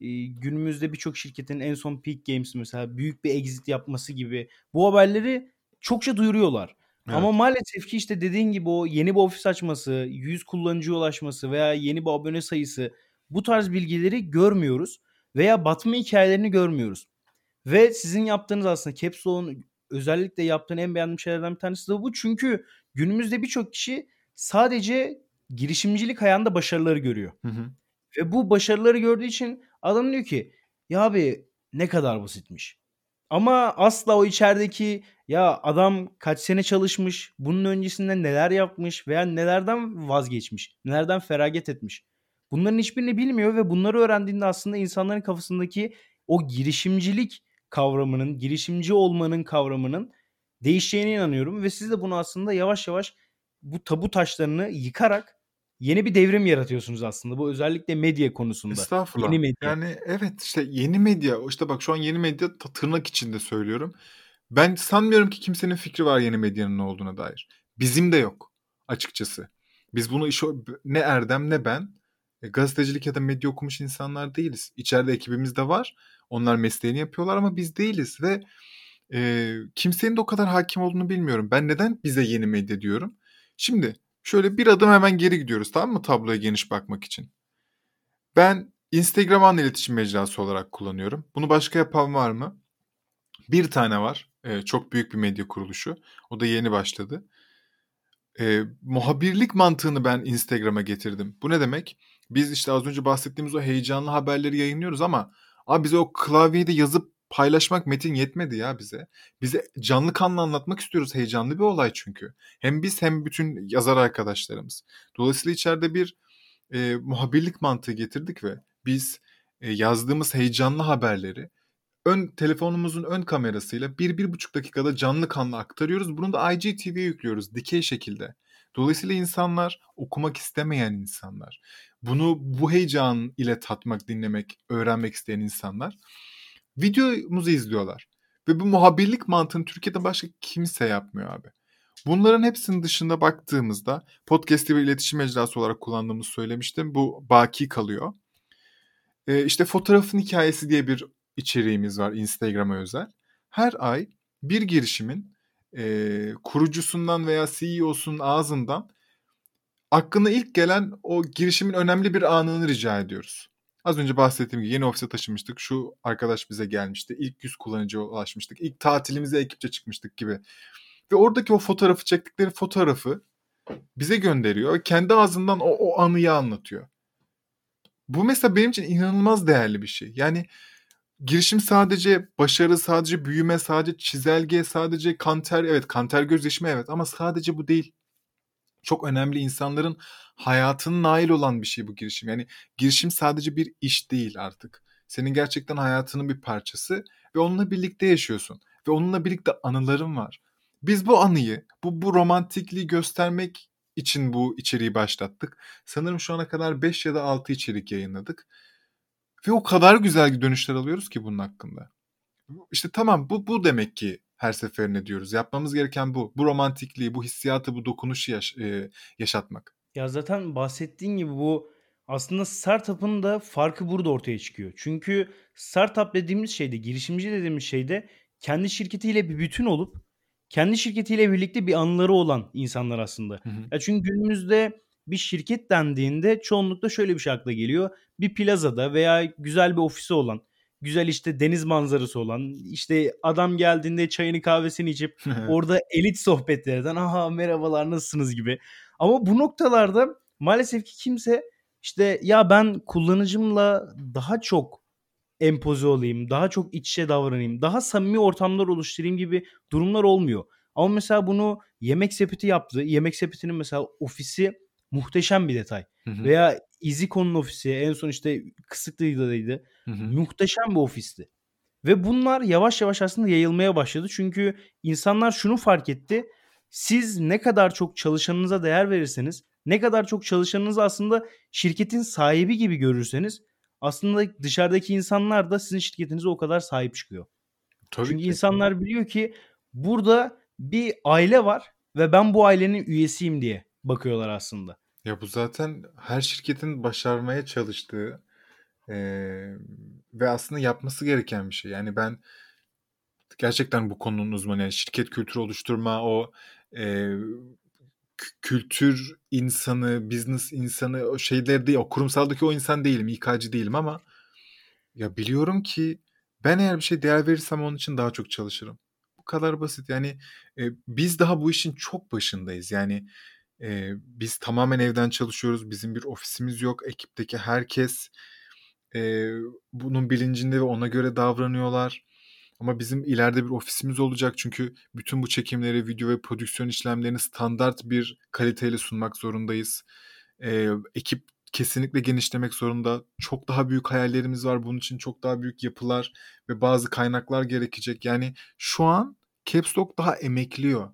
Speaker 1: e, günümüzde birçok şirketin en son Peak Games mesela büyük bir exit yapması gibi bu haberleri çokça duyuruyorlar. Evet. Ama maalesef ki işte dediğin gibi o yeni bir ofis açması, 100 kullanıcıya ulaşması veya yeni bir abone sayısı bu tarz bilgileri görmüyoruz veya batma hikayelerini görmüyoruz. Ve sizin yaptığınız aslında Capstone'un özellikle yaptığın en beğendiğim şeylerden bir tanesi de bu. Çünkü günümüzde birçok kişi sadece girişimcilik ayağında başarıları görüyor. Hı hı. Ve bu başarıları gördüğü için adam diyor ki ya abi ne kadar basitmiş. Ama asla o içerideki ya adam kaç sene çalışmış, bunun öncesinde neler yapmış veya nelerden vazgeçmiş, nelerden feragat etmiş. Bunların hiçbirini bilmiyor ve bunları öğrendiğinde aslında insanların kafasındaki o girişimcilik kavramının, girişimci olmanın kavramının değişeceğine inanıyorum ve siz de bunu aslında yavaş yavaş bu tabu taşlarını yıkarak yeni bir devrim yaratıyorsunuz aslında. Bu özellikle medya konusunda.
Speaker 2: Estağfurullah. Yeni medya. Yani evet işte yeni medya. İşte bak şu an yeni medya tırnak içinde söylüyorum. Ben sanmıyorum ki kimsenin fikri var yeni medyanın ne olduğuna dair. Bizim de yok açıkçası. Biz bunu iş ne Erdem ne ben e, gazetecilik ya da medya okumuş insanlar değiliz. İçeride ekibimiz de var. Onlar mesleğini yapıyorlar ama biz değiliz ve e, kimsenin de o kadar hakim olduğunu bilmiyorum. Ben neden bize yeni medya diyorum? Şimdi şöyle bir adım hemen geri gidiyoruz tamam mı tabloya geniş bakmak için. Ben Instagram an iletişim mecrası olarak kullanıyorum. Bunu başka yapan var mı? Bir tane var. E, çok büyük bir medya kuruluşu. O da yeni başladı. E, muhabirlik mantığını ben Instagram'a getirdim. Bu ne demek? Biz işte az önce bahsettiğimiz o heyecanlı haberleri yayınlıyoruz ama abi bize o klavyede yazıp paylaşmak metin yetmedi ya bize. Bize canlı kanlı anlatmak istiyoruz. Heyecanlı bir olay çünkü. Hem biz hem bütün yazar arkadaşlarımız. Dolayısıyla içeride bir e, muhabirlik mantığı getirdik ve biz e, yazdığımız heyecanlı haberleri ön telefonumuzun ön kamerasıyla bir bir buçuk dakikada canlı kanlı aktarıyoruz. Bunu da IGTV'ye yüklüyoruz dikey şekilde. Dolayısıyla insanlar okumak istemeyen insanlar, bunu bu heyecan ile tatmak, dinlemek, öğrenmek isteyen insanlar videomuzu izliyorlar. Ve bu muhabirlik mantığını Türkiye'de başka kimse yapmıyor abi. Bunların hepsinin dışında baktığımızda podcast'i bir iletişim mecrası olarak kullandığımızı söylemiştim. Bu baki kalıyor. Ee, işte fotoğrafın hikayesi diye bir içeriğimiz var Instagram'a özel. Her ay bir girişimin e, kurucusundan veya CEO'sunun ağzından aklına ilk gelen o girişimin önemli bir anını rica ediyoruz. Az önce bahsettiğim gibi yeni ofise taşımıştık. Şu arkadaş bize gelmişti. İlk 100 kullanıcıya ulaşmıştık. İlk tatilimize ekipçe çıkmıştık gibi. Ve oradaki o fotoğrafı çektikleri fotoğrafı bize gönderiyor. Kendi ağzından o, o anıyı anlatıyor. Bu mesela benim için inanılmaz değerli bir şey. Yani girişim sadece başarı, sadece büyüme, sadece çizelge, sadece kanter. Evet kanter gözleşme evet ama sadece bu değil çok önemli insanların hayatının nail olan bir şey bu girişim. Yani girişim sadece bir iş değil artık. Senin gerçekten hayatının bir parçası ve onunla birlikte yaşıyorsun ve onunla birlikte anıların var. Biz bu anıyı, bu bu romantikliği göstermek için bu içeriği başlattık. Sanırım şu ana kadar 5 ya da 6 içerik yayınladık. Ve o kadar güzel dönüşler alıyoruz ki bunun hakkında. İşte tamam bu bu demek ki her seferinde diyoruz. Yapmamız gereken bu. Bu romantikliği, bu hissiyatı, bu dokunuşu yaş- e, yaşatmak.
Speaker 1: Ya zaten bahsettiğin gibi bu aslında startup'ın da farkı burada ortaya çıkıyor. Çünkü startup dediğimiz şeyde, girişimci dediğimiz şeyde kendi şirketiyle bir bütün olup kendi şirketiyle birlikte bir anıları olan insanlar aslında.
Speaker 2: Hı hı.
Speaker 1: Ya çünkü günümüzde bir şirket dendiğinde çoğunlukla şöyle bir şey akla geliyor. Bir plazada veya güzel bir ofisi olan, güzel işte deniz manzarası olan, işte adam geldiğinde çayını kahvesini içip orada elit sohbetlerden aha merhabalar nasılsınız gibi. Ama bu noktalarda maalesef ki kimse işte ya ben kullanıcımla daha çok empoze olayım, daha çok iç içe davranayım, daha samimi ortamlar oluşturayım gibi durumlar olmuyor. Ama mesela bunu Yemek Sepeti yaptı. Yemek Sepeti'nin mesela ofisi muhteşem bir detay.
Speaker 2: Hı hı.
Speaker 1: Veya EasyCon'un ofisi en son işte Kısıklı'daydı.
Speaker 2: Hı hı.
Speaker 1: Muhteşem bir ofisti. Ve bunlar yavaş yavaş aslında yayılmaya başladı. Çünkü insanlar şunu fark etti. Siz ne kadar çok çalışanınıza değer verirseniz, ne kadar çok çalışanınızı aslında şirketin sahibi gibi görürseniz aslında dışarıdaki insanlar da sizin şirketinize o kadar sahip çıkıyor.
Speaker 2: Tabii
Speaker 1: Çünkü
Speaker 2: ki.
Speaker 1: insanlar biliyor ki burada bir aile var ve ben bu ailenin üyesiyim diye bakıyorlar aslında.
Speaker 2: Ya bu zaten her şirketin başarmaya çalıştığı eee, ve aslında yapması gereken bir şey. Yani ben gerçekten bu konunun uzmanı. Yani şirket kültürü oluşturma, o kü- kültür insanı, business insanı, o şeyler değil. O kurumsaldaki o insan değilim, İK'cı değilim ama ya biliyorum ki ben eğer bir şey değer verirsem onun için daha çok çalışırım. Bu kadar basit. Yani e, biz daha bu işin çok başındayız. Yani e, biz tamamen evden çalışıyoruz. Bizim bir ofisimiz yok. Ekipteki herkes e, bunun bilincinde ve ona göre davranıyorlar. Ama bizim ileride bir ofisimiz olacak çünkü bütün bu çekimleri, video ve prodüksiyon işlemlerini standart bir kaliteyle sunmak zorundayız. Ee, ekip kesinlikle genişlemek zorunda. Çok daha büyük hayallerimiz var. Bunun için çok daha büyük yapılar ve bazı kaynaklar gerekecek. Yani şu an Caps Lock daha emekliyor.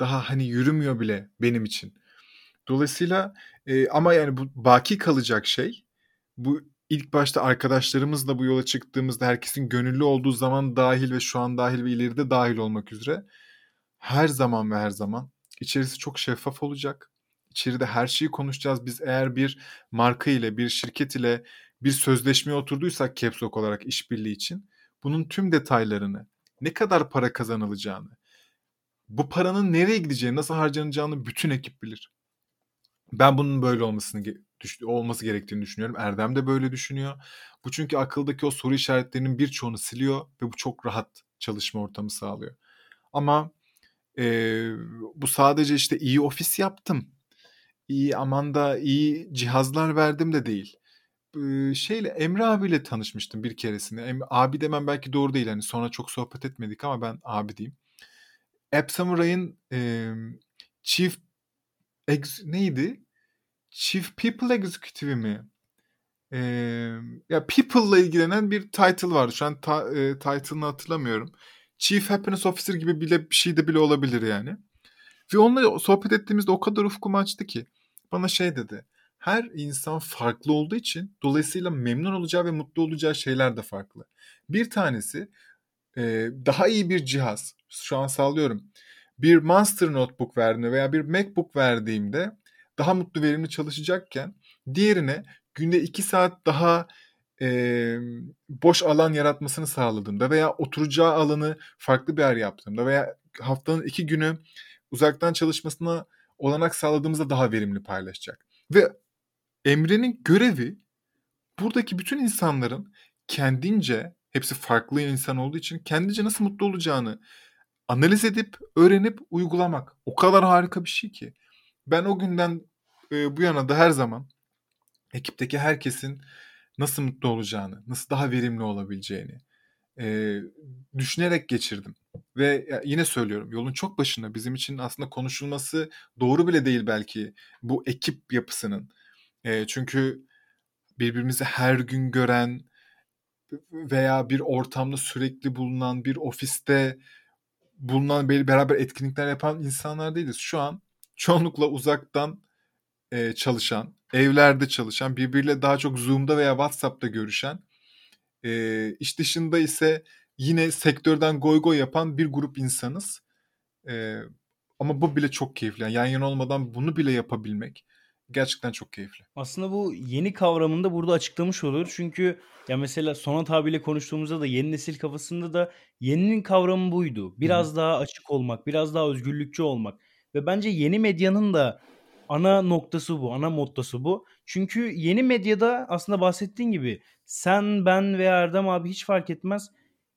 Speaker 2: Daha hani yürümüyor bile benim için. Dolayısıyla e, ama yani bu baki kalacak şey bu ilk başta arkadaşlarımızla bu yola çıktığımızda herkesin gönüllü olduğu zaman dahil ve şu an dahil ve ileride dahil olmak üzere her zaman ve her zaman içerisi çok şeffaf olacak. İçeride her şeyi konuşacağız. Biz eğer bir marka ile, bir şirket ile bir sözleşmeye oturduysak Caps Lock olarak işbirliği için bunun tüm detaylarını, ne kadar para kazanılacağını, bu paranın nereye gideceğini, nasıl harcanacağını bütün ekip bilir. Ben bunun böyle olmasını olması gerektiğini düşünüyorum. Erdem de böyle düşünüyor. Bu çünkü akıldaki o soru işaretlerinin birçoğunu siliyor ve bu çok rahat çalışma ortamı sağlıyor. Ama e, bu sadece işte iyi ofis yaptım, iyi aman da iyi cihazlar verdim de değil. E, şeyle Emre abiyle tanışmıştım bir keresinde. Em, abi demem belki doğru değil. Hani sonra çok sohbet etmedik ama ben abi diyeyim. App Samurai'ın e, Chief Ex- neydi? Chief People Executive mi? Ee, ya People'la ilgilenen bir title vardı. Şu an ta, e, title'ını hatırlamıyorum. Chief Happiness Officer gibi bile bir şey de bile olabilir yani. Ve onunla sohbet ettiğimizde o kadar ufkumu açtı ki bana şey dedi. Her insan farklı olduğu için dolayısıyla memnun olacağı ve mutlu olacağı şeyler de farklı. Bir tanesi e, daha iyi bir cihaz. Şu an sağlıyorum. Bir Monster Notebook verdiğimde veya bir MacBook verdiğimde daha mutlu verimli çalışacakken diğerine günde 2 saat daha e, boş alan yaratmasını sağladığımda veya oturacağı alanı farklı bir yer yaptığımda veya haftanın iki günü uzaktan çalışmasına olanak sağladığımızda daha verimli paylaşacak. Ve Emre'nin görevi buradaki bütün insanların kendince hepsi farklı insan olduğu için kendince nasıl mutlu olacağını analiz edip öğrenip uygulamak. O kadar harika bir şey ki. Ben o günden e, bu yana da her zaman ekipteki herkesin nasıl mutlu olacağını, nasıl daha verimli olabileceğini e, düşünerek geçirdim. Ve yine söylüyorum yolun çok başında bizim için aslında konuşulması doğru bile değil belki bu ekip yapısının. E, çünkü birbirimizi her gün gören, veya bir ortamda sürekli bulunan bir ofiste bulunan beraber etkinlikler yapan insanlar değiliz. Şu an çoğunlukla uzaktan e, çalışan, evlerde çalışan, birbiriyle daha çok Zoom'da veya WhatsApp'ta görüşen, e, iş dışında ise yine sektörden goy goy yapan bir grup insanız. E, ama bu bile çok keyifli. Yani yan yana olmadan bunu bile yapabilmek gerçekten çok keyifli.
Speaker 1: Aslında bu yeni kavramını da burada açıklamış oluyor. Çünkü ya mesela Sonat abiyle konuştuğumuzda da yeni nesil kafasında da yeninin kavramı buydu. Biraz Hı-hı. daha açık olmak, biraz daha özgürlükçü olmak. Ve bence yeni medyanın da ana noktası bu, ana mottosu bu. Çünkü yeni medyada aslında bahsettiğin gibi sen, ben veya Erdem abi hiç fark etmez.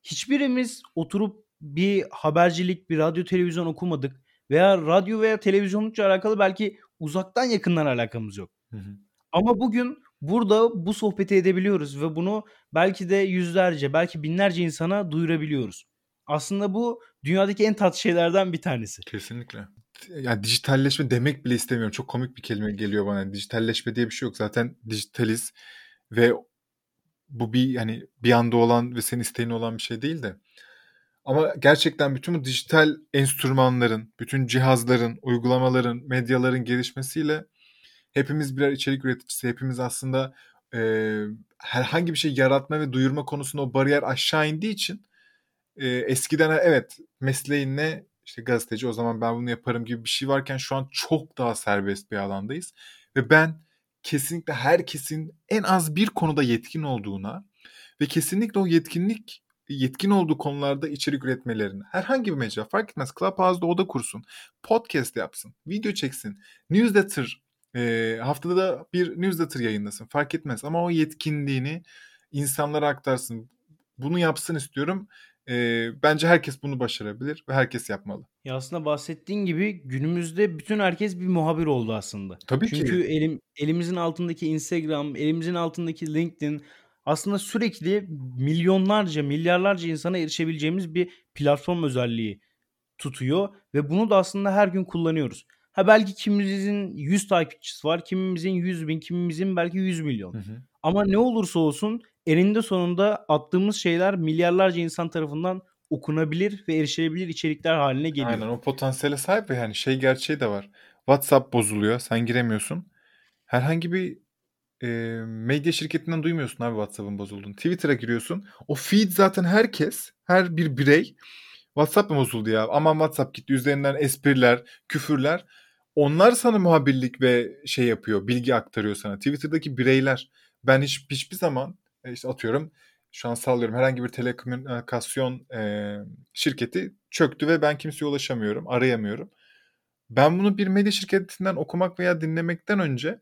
Speaker 1: Hiçbirimiz oturup bir habercilik, bir radyo televizyon okumadık. Veya radyo veya televizyonlukla alakalı belki uzaktan yakından alakamız yok. Hı hı. Ama bugün burada bu sohbeti edebiliyoruz ve bunu belki de yüzlerce, belki binlerce insana duyurabiliyoruz. Aslında bu dünyadaki en tatlı şeylerden bir tanesi.
Speaker 2: Kesinlikle. Ya dijitalleşme demek bile istemiyorum. Çok komik bir kelime geliyor bana. Dijitalleşme diye bir şey yok. Zaten dijitaliz ve bu bir hani bir anda olan ve senin isteğin olan bir şey değil de. Ama gerçekten bütün bu dijital enstrümanların, bütün cihazların, uygulamaların, medyaların gelişmesiyle hepimiz birer içerik üreticisi. Hepimiz aslında e, herhangi bir şey yaratma ve duyurma konusunda o bariyer aşağı indiği için e, eskiden evet mesleğin ne işte gazeteci o zaman ben bunu yaparım gibi bir şey varken şu an çok daha serbest bir alandayız. Ve ben kesinlikle herkesin en az bir konuda yetkin olduğuna ve kesinlikle o yetkinlik yetkin olduğu konularda içerik üretmelerini herhangi bir mecra fark etmez Clubhouse'da oda kursun, podcast yapsın, video çeksin, newsletter e, haftada da bir newsletter yayınlasın fark etmez ama o yetkinliğini insanlara aktarsın. Bunu yapsın istiyorum. E, bence herkes bunu başarabilir ve herkes yapmalı.
Speaker 1: Ya aslında bahsettiğin gibi günümüzde bütün herkes bir muhabir oldu aslında.
Speaker 2: Tabii
Speaker 1: Çünkü
Speaker 2: ki.
Speaker 1: Çünkü elim, elimizin altındaki Instagram, elimizin altındaki LinkedIn aslında sürekli milyonlarca, milyarlarca insana erişebileceğimiz bir platform özelliği tutuyor ve bunu da aslında her gün kullanıyoruz. Ha belki kimimizin 100 takipçisi var, kimimizin 100 bin, kimimizin belki 100 milyon. Hı hı. Ama ne olursa olsun eninde sonunda attığımız şeyler milyarlarca insan tarafından okunabilir ve erişilebilir içerikler haline geliyor.
Speaker 2: Aynen o potansiyele sahip ve yani şey gerçeği de var. WhatsApp bozuluyor, sen giremiyorsun. Herhangi bir e, medya şirketinden duymuyorsun abi WhatsApp'ın bozulduğunu. Twitter'a giriyorsun. O feed zaten herkes, her bir birey WhatsApp mı bozuldu ya? Aman WhatsApp gitti. Üzerinden espriler, küfürler. Onlar sana muhabirlik ve şey yapıyor, bilgi aktarıyor sana. Twitter'daki bireyler. Ben hiç hiçbir zaman işte atıyorum şu an sallıyorum herhangi bir telekomünikasyon e, şirketi çöktü ve ben kimseye ulaşamıyorum, arayamıyorum. Ben bunu bir medya şirketinden okumak veya dinlemekten önce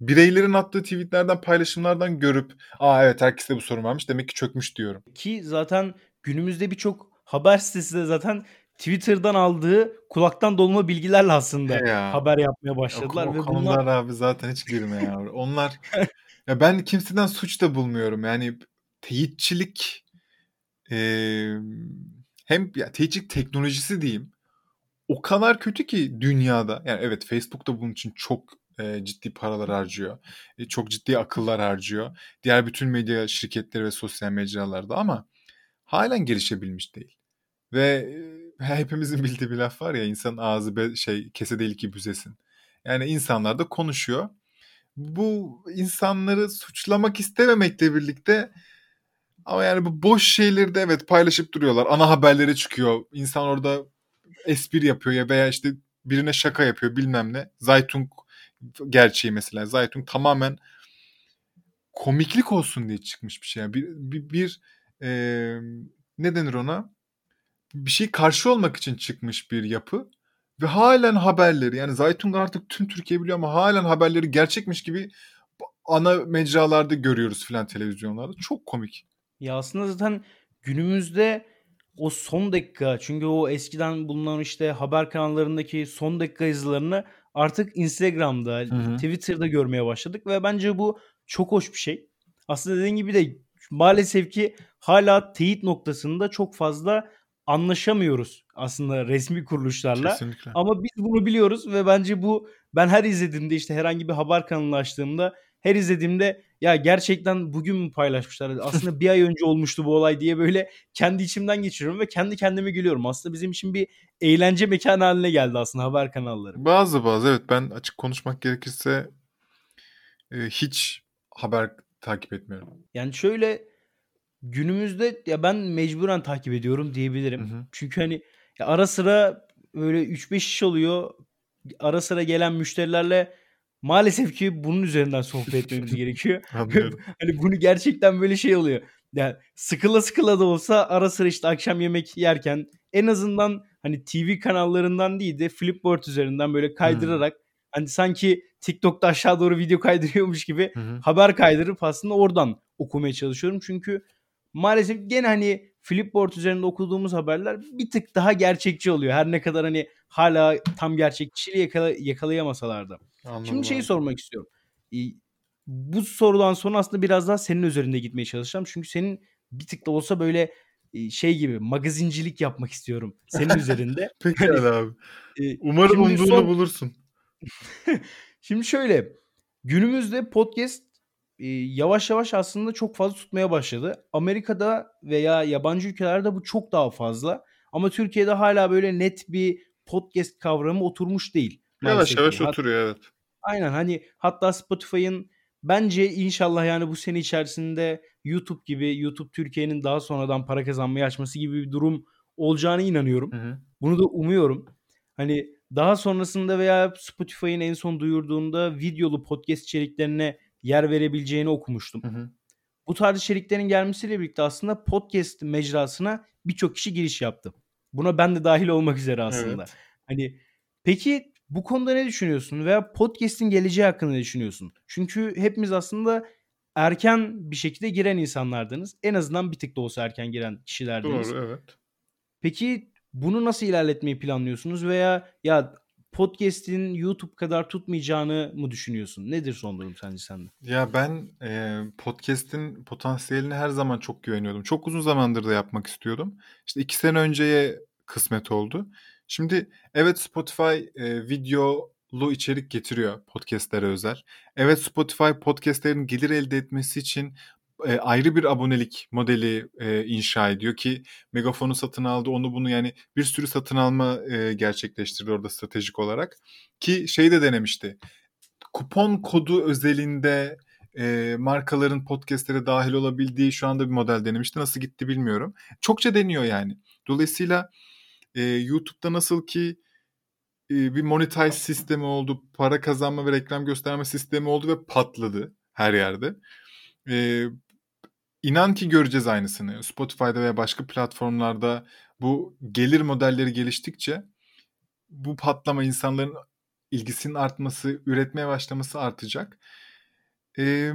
Speaker 2: bireylerin attığı tweetlerden, paylaşımlardan görüp aa evet herkeste bu sorun varmış demek ki çökmüş diyorum.
Speaker 1: Ki zaten günümüzde birçok haber sitesi de zaten Twitter'dan aldığı kulaktan dolma bilgilerle aslında ya. haber yapmaya başladılar.
Speaker 2: O, o ve bunlar... abi zaten hiç girme ya. Onlar ya ben kimseden suç da bulmuyorum. Yani teyitçilik e, hem ya, teyitçilik teknolojisi diyeyim o kadar kötü ki dünyada. Yani evet Facebook da bunun için çok e, ciddi paralar harcıyor. E, çok ciddi akıllar harcıyor. Diğer bütün medya şirketleri ve sosyal mecralarda ama halen gelişebilmiş değil. Ve e, hepimizin bildiği bir laf var ya insan ağzı be, şey kese değil ki büzesin. Yani insanlar da konuşuyor. Bu insanları suçlamak istememekle birlikte ama yani bu boş şeyleri de evet paylaşıp duruyorlar. Ana haberlere çıkıyor. İnsan orada espri yapıyor ya veya işte birine şaka yapıyor bilmem ne. Zaytung gerçeği mesela. Zaytung tamamen komiklik olsun diye çıkmış bir şey. Yani bir bir, bir e, ne denir ona? Bir şey karşı olmak için çıkmış bir yapı ve halen haberleri yani Zaytung artık tüm Türkiye biliyor ama halen haberleri gerçekmiş gibi ana mecralarda görüyoruz filan televizyonlarda. Çok komik.
Speaker 1: Ya aslında zaten günümüzde o son dakika çünkü o eskiden bulunan işte haber kanallarındaki son dakika yazılarını artık Instagram'da, hı hı. Twitter'da görmeye başladık ve bence bu çok hoş bir şey. Aslında dediğin gibi de maalesef ki hala teyit noktasında çok fazla anlaşamıyoruz aslında resmi kuruluşlarla. Kesinlikle. Ama biz bunu biliyoruz ve bence bu ben her izlediğimde işte herhangi bir haber kanalı açtığımda her izlediğimde ya gerçekten bugün mü paylaşmışlar? Aslında bir ay önce olmuştu bu olay diye böyle kendi içimden geçiriyorum ve kendi kendime gülüyorum. Aslında bizim için bir eğlence mekanı haline geldi aslında haber kanalları.
Speaker 2: Bazı bazı evet ben açık konuşmak gerekirse e, hiç haber takip etmiyorum.
Speaker 1: Yani şöyle günümüzde ya ben mecburen takip ediyorum diyebilirim.
Speaker 2: Hı hı.
Speaker 1: Çünkü hani ara sıra böyle 3-5 iş oluyor. Ara sıra gelen müşterilerle maalesef ki bunun üzerinden sohbet etmemiz gerekiyor. Hani bunu gerçekten böyle şey oluyor. Yani sıkıla sıkıla da olsa ara sıra işte akşam yemek yerken en azından hani TV kanallarından değil de Flipboard üzerinden böyle kaydırarak hani sanki TikTok'ta aşağı doğru video kaydırıyormuş gibi
Speaker 2: hı.
Speaker 1: haber kaydırıp aslında oradan okumaya çalışıyorum. Çünkü maalesef gene hani Flipboard üzerinde okuduğumuz haberler bir tık daha gerçekçi oluyor. Her ne kadar hani hala tam gerçekçiliği yakala, yakalayamasalar da.
Speaker 2: Anladım
Speaker 1: Şimdi şeyi sormak istiyorum. Bu sorudan sonra aslında biraz daha senin üzerinde gitmeye çalışacağım. Çünkü senin bir tık da olsa böyle e, şey gibi magazincilik yapmak istiyorum senin üzerinde.
Speaker 2: Peki
Speaker 1: Hani,
Speaker 2: abi.
Speaker 1: e,
Speaker 2: Umarım umduğunu
Speaker 1: son-
Speaker 2: bulursun.
Speaker 1: Şimdi şöyle günümüzde podcast e, yavaş yavaş aslında çok fazla tutmaya başladı. Amerika'da veya yabancı ülkelerde bu çok daha fazla. Ama Türkiye'de hala böyle net bir podcast kavramı oturmuş değil.
Speaker 2: Yavaş yavaş.
Speaker 1: Hat-
Speaker 2: oturuyor evet.
Speaker 1: Aynen hani hatta Spotify'ın bence inşallah yani bu sene içerisinde YouTube gibi YouTube Türkiye'nin daha sonradan para kazanmayı açması gibi bir durum olacağına inanıyorum.
Speaker 2: Hı hı.
Speaker 1: Bunu da umuyorum. Hani daha sonrasında veya Spotify'ın en son duyurduğunda videolu podcast içeriklerine yer verebileceğini okumuştum.
Speaker 2: Hı hı.
Speaker 1: Bu tarz içeriklerin gelmesiyle birlikte aslında podcast mecrasına birçok kişi giriş yaptı. Buna ben de dahil olmak üzere aslında.
Speaker 2: Evet.
Speaker 1: Hani peki bu konuda ne düşünüyorsun veya podcast'in geleceği hakkında ne düşünüyorsun? Çünkü hepimiz aslında erken bir şekilde giren insanlardınız. En azından bir tık da olsa erken giren kişilerdiniz.
Speaker 2: Doğru evet.
Speaker 1: Peki bunu nasıl ilerletmeyi planlıyorsunuz veya ya podcast'in YouTube kadar tutmayacağını mı düşünüyorsun? Nedir son durum sence sende?
Speaker 2: Ya ben e, podcast'in potansiyeline her zaman çok güveniyordum. Çok uzun zamandır da yapmak istiyordum. İşte iki sene önceye kısmet oldu. Şimdi evet Spotify e, videolu içerik getiriyor podcastlere özel. Evet Spotify podcastlerin gelir elde etmesi için e, ayrı bir abonelik modeli e, inşa ediyor ki Megafon'u satın aldı onu bunu yani bir sürü satın alma e, gerçekleştirdi orada stratejik olarak. Ki şey de denemişti kupon kodu özelinde e, markaların podcastlere dahil olabildiği şu anda bir model denemişti. Nasıl gitti bilmiyorum. Çokça deniyor yani. Dolayısıyla e, YouTube'da nasıl ki e, bir monetize sistemi oldu, para kazanma ve reklam gösterme sistemi oldu ve patladı her yerde. E, inan ki göreceğiz aynısını. Spotify'da veya başka platformlarda bu gelir modelleri geliştikçe bu patlama insanların ilgisinin artması, üretmeye başlaması artacak. Ee,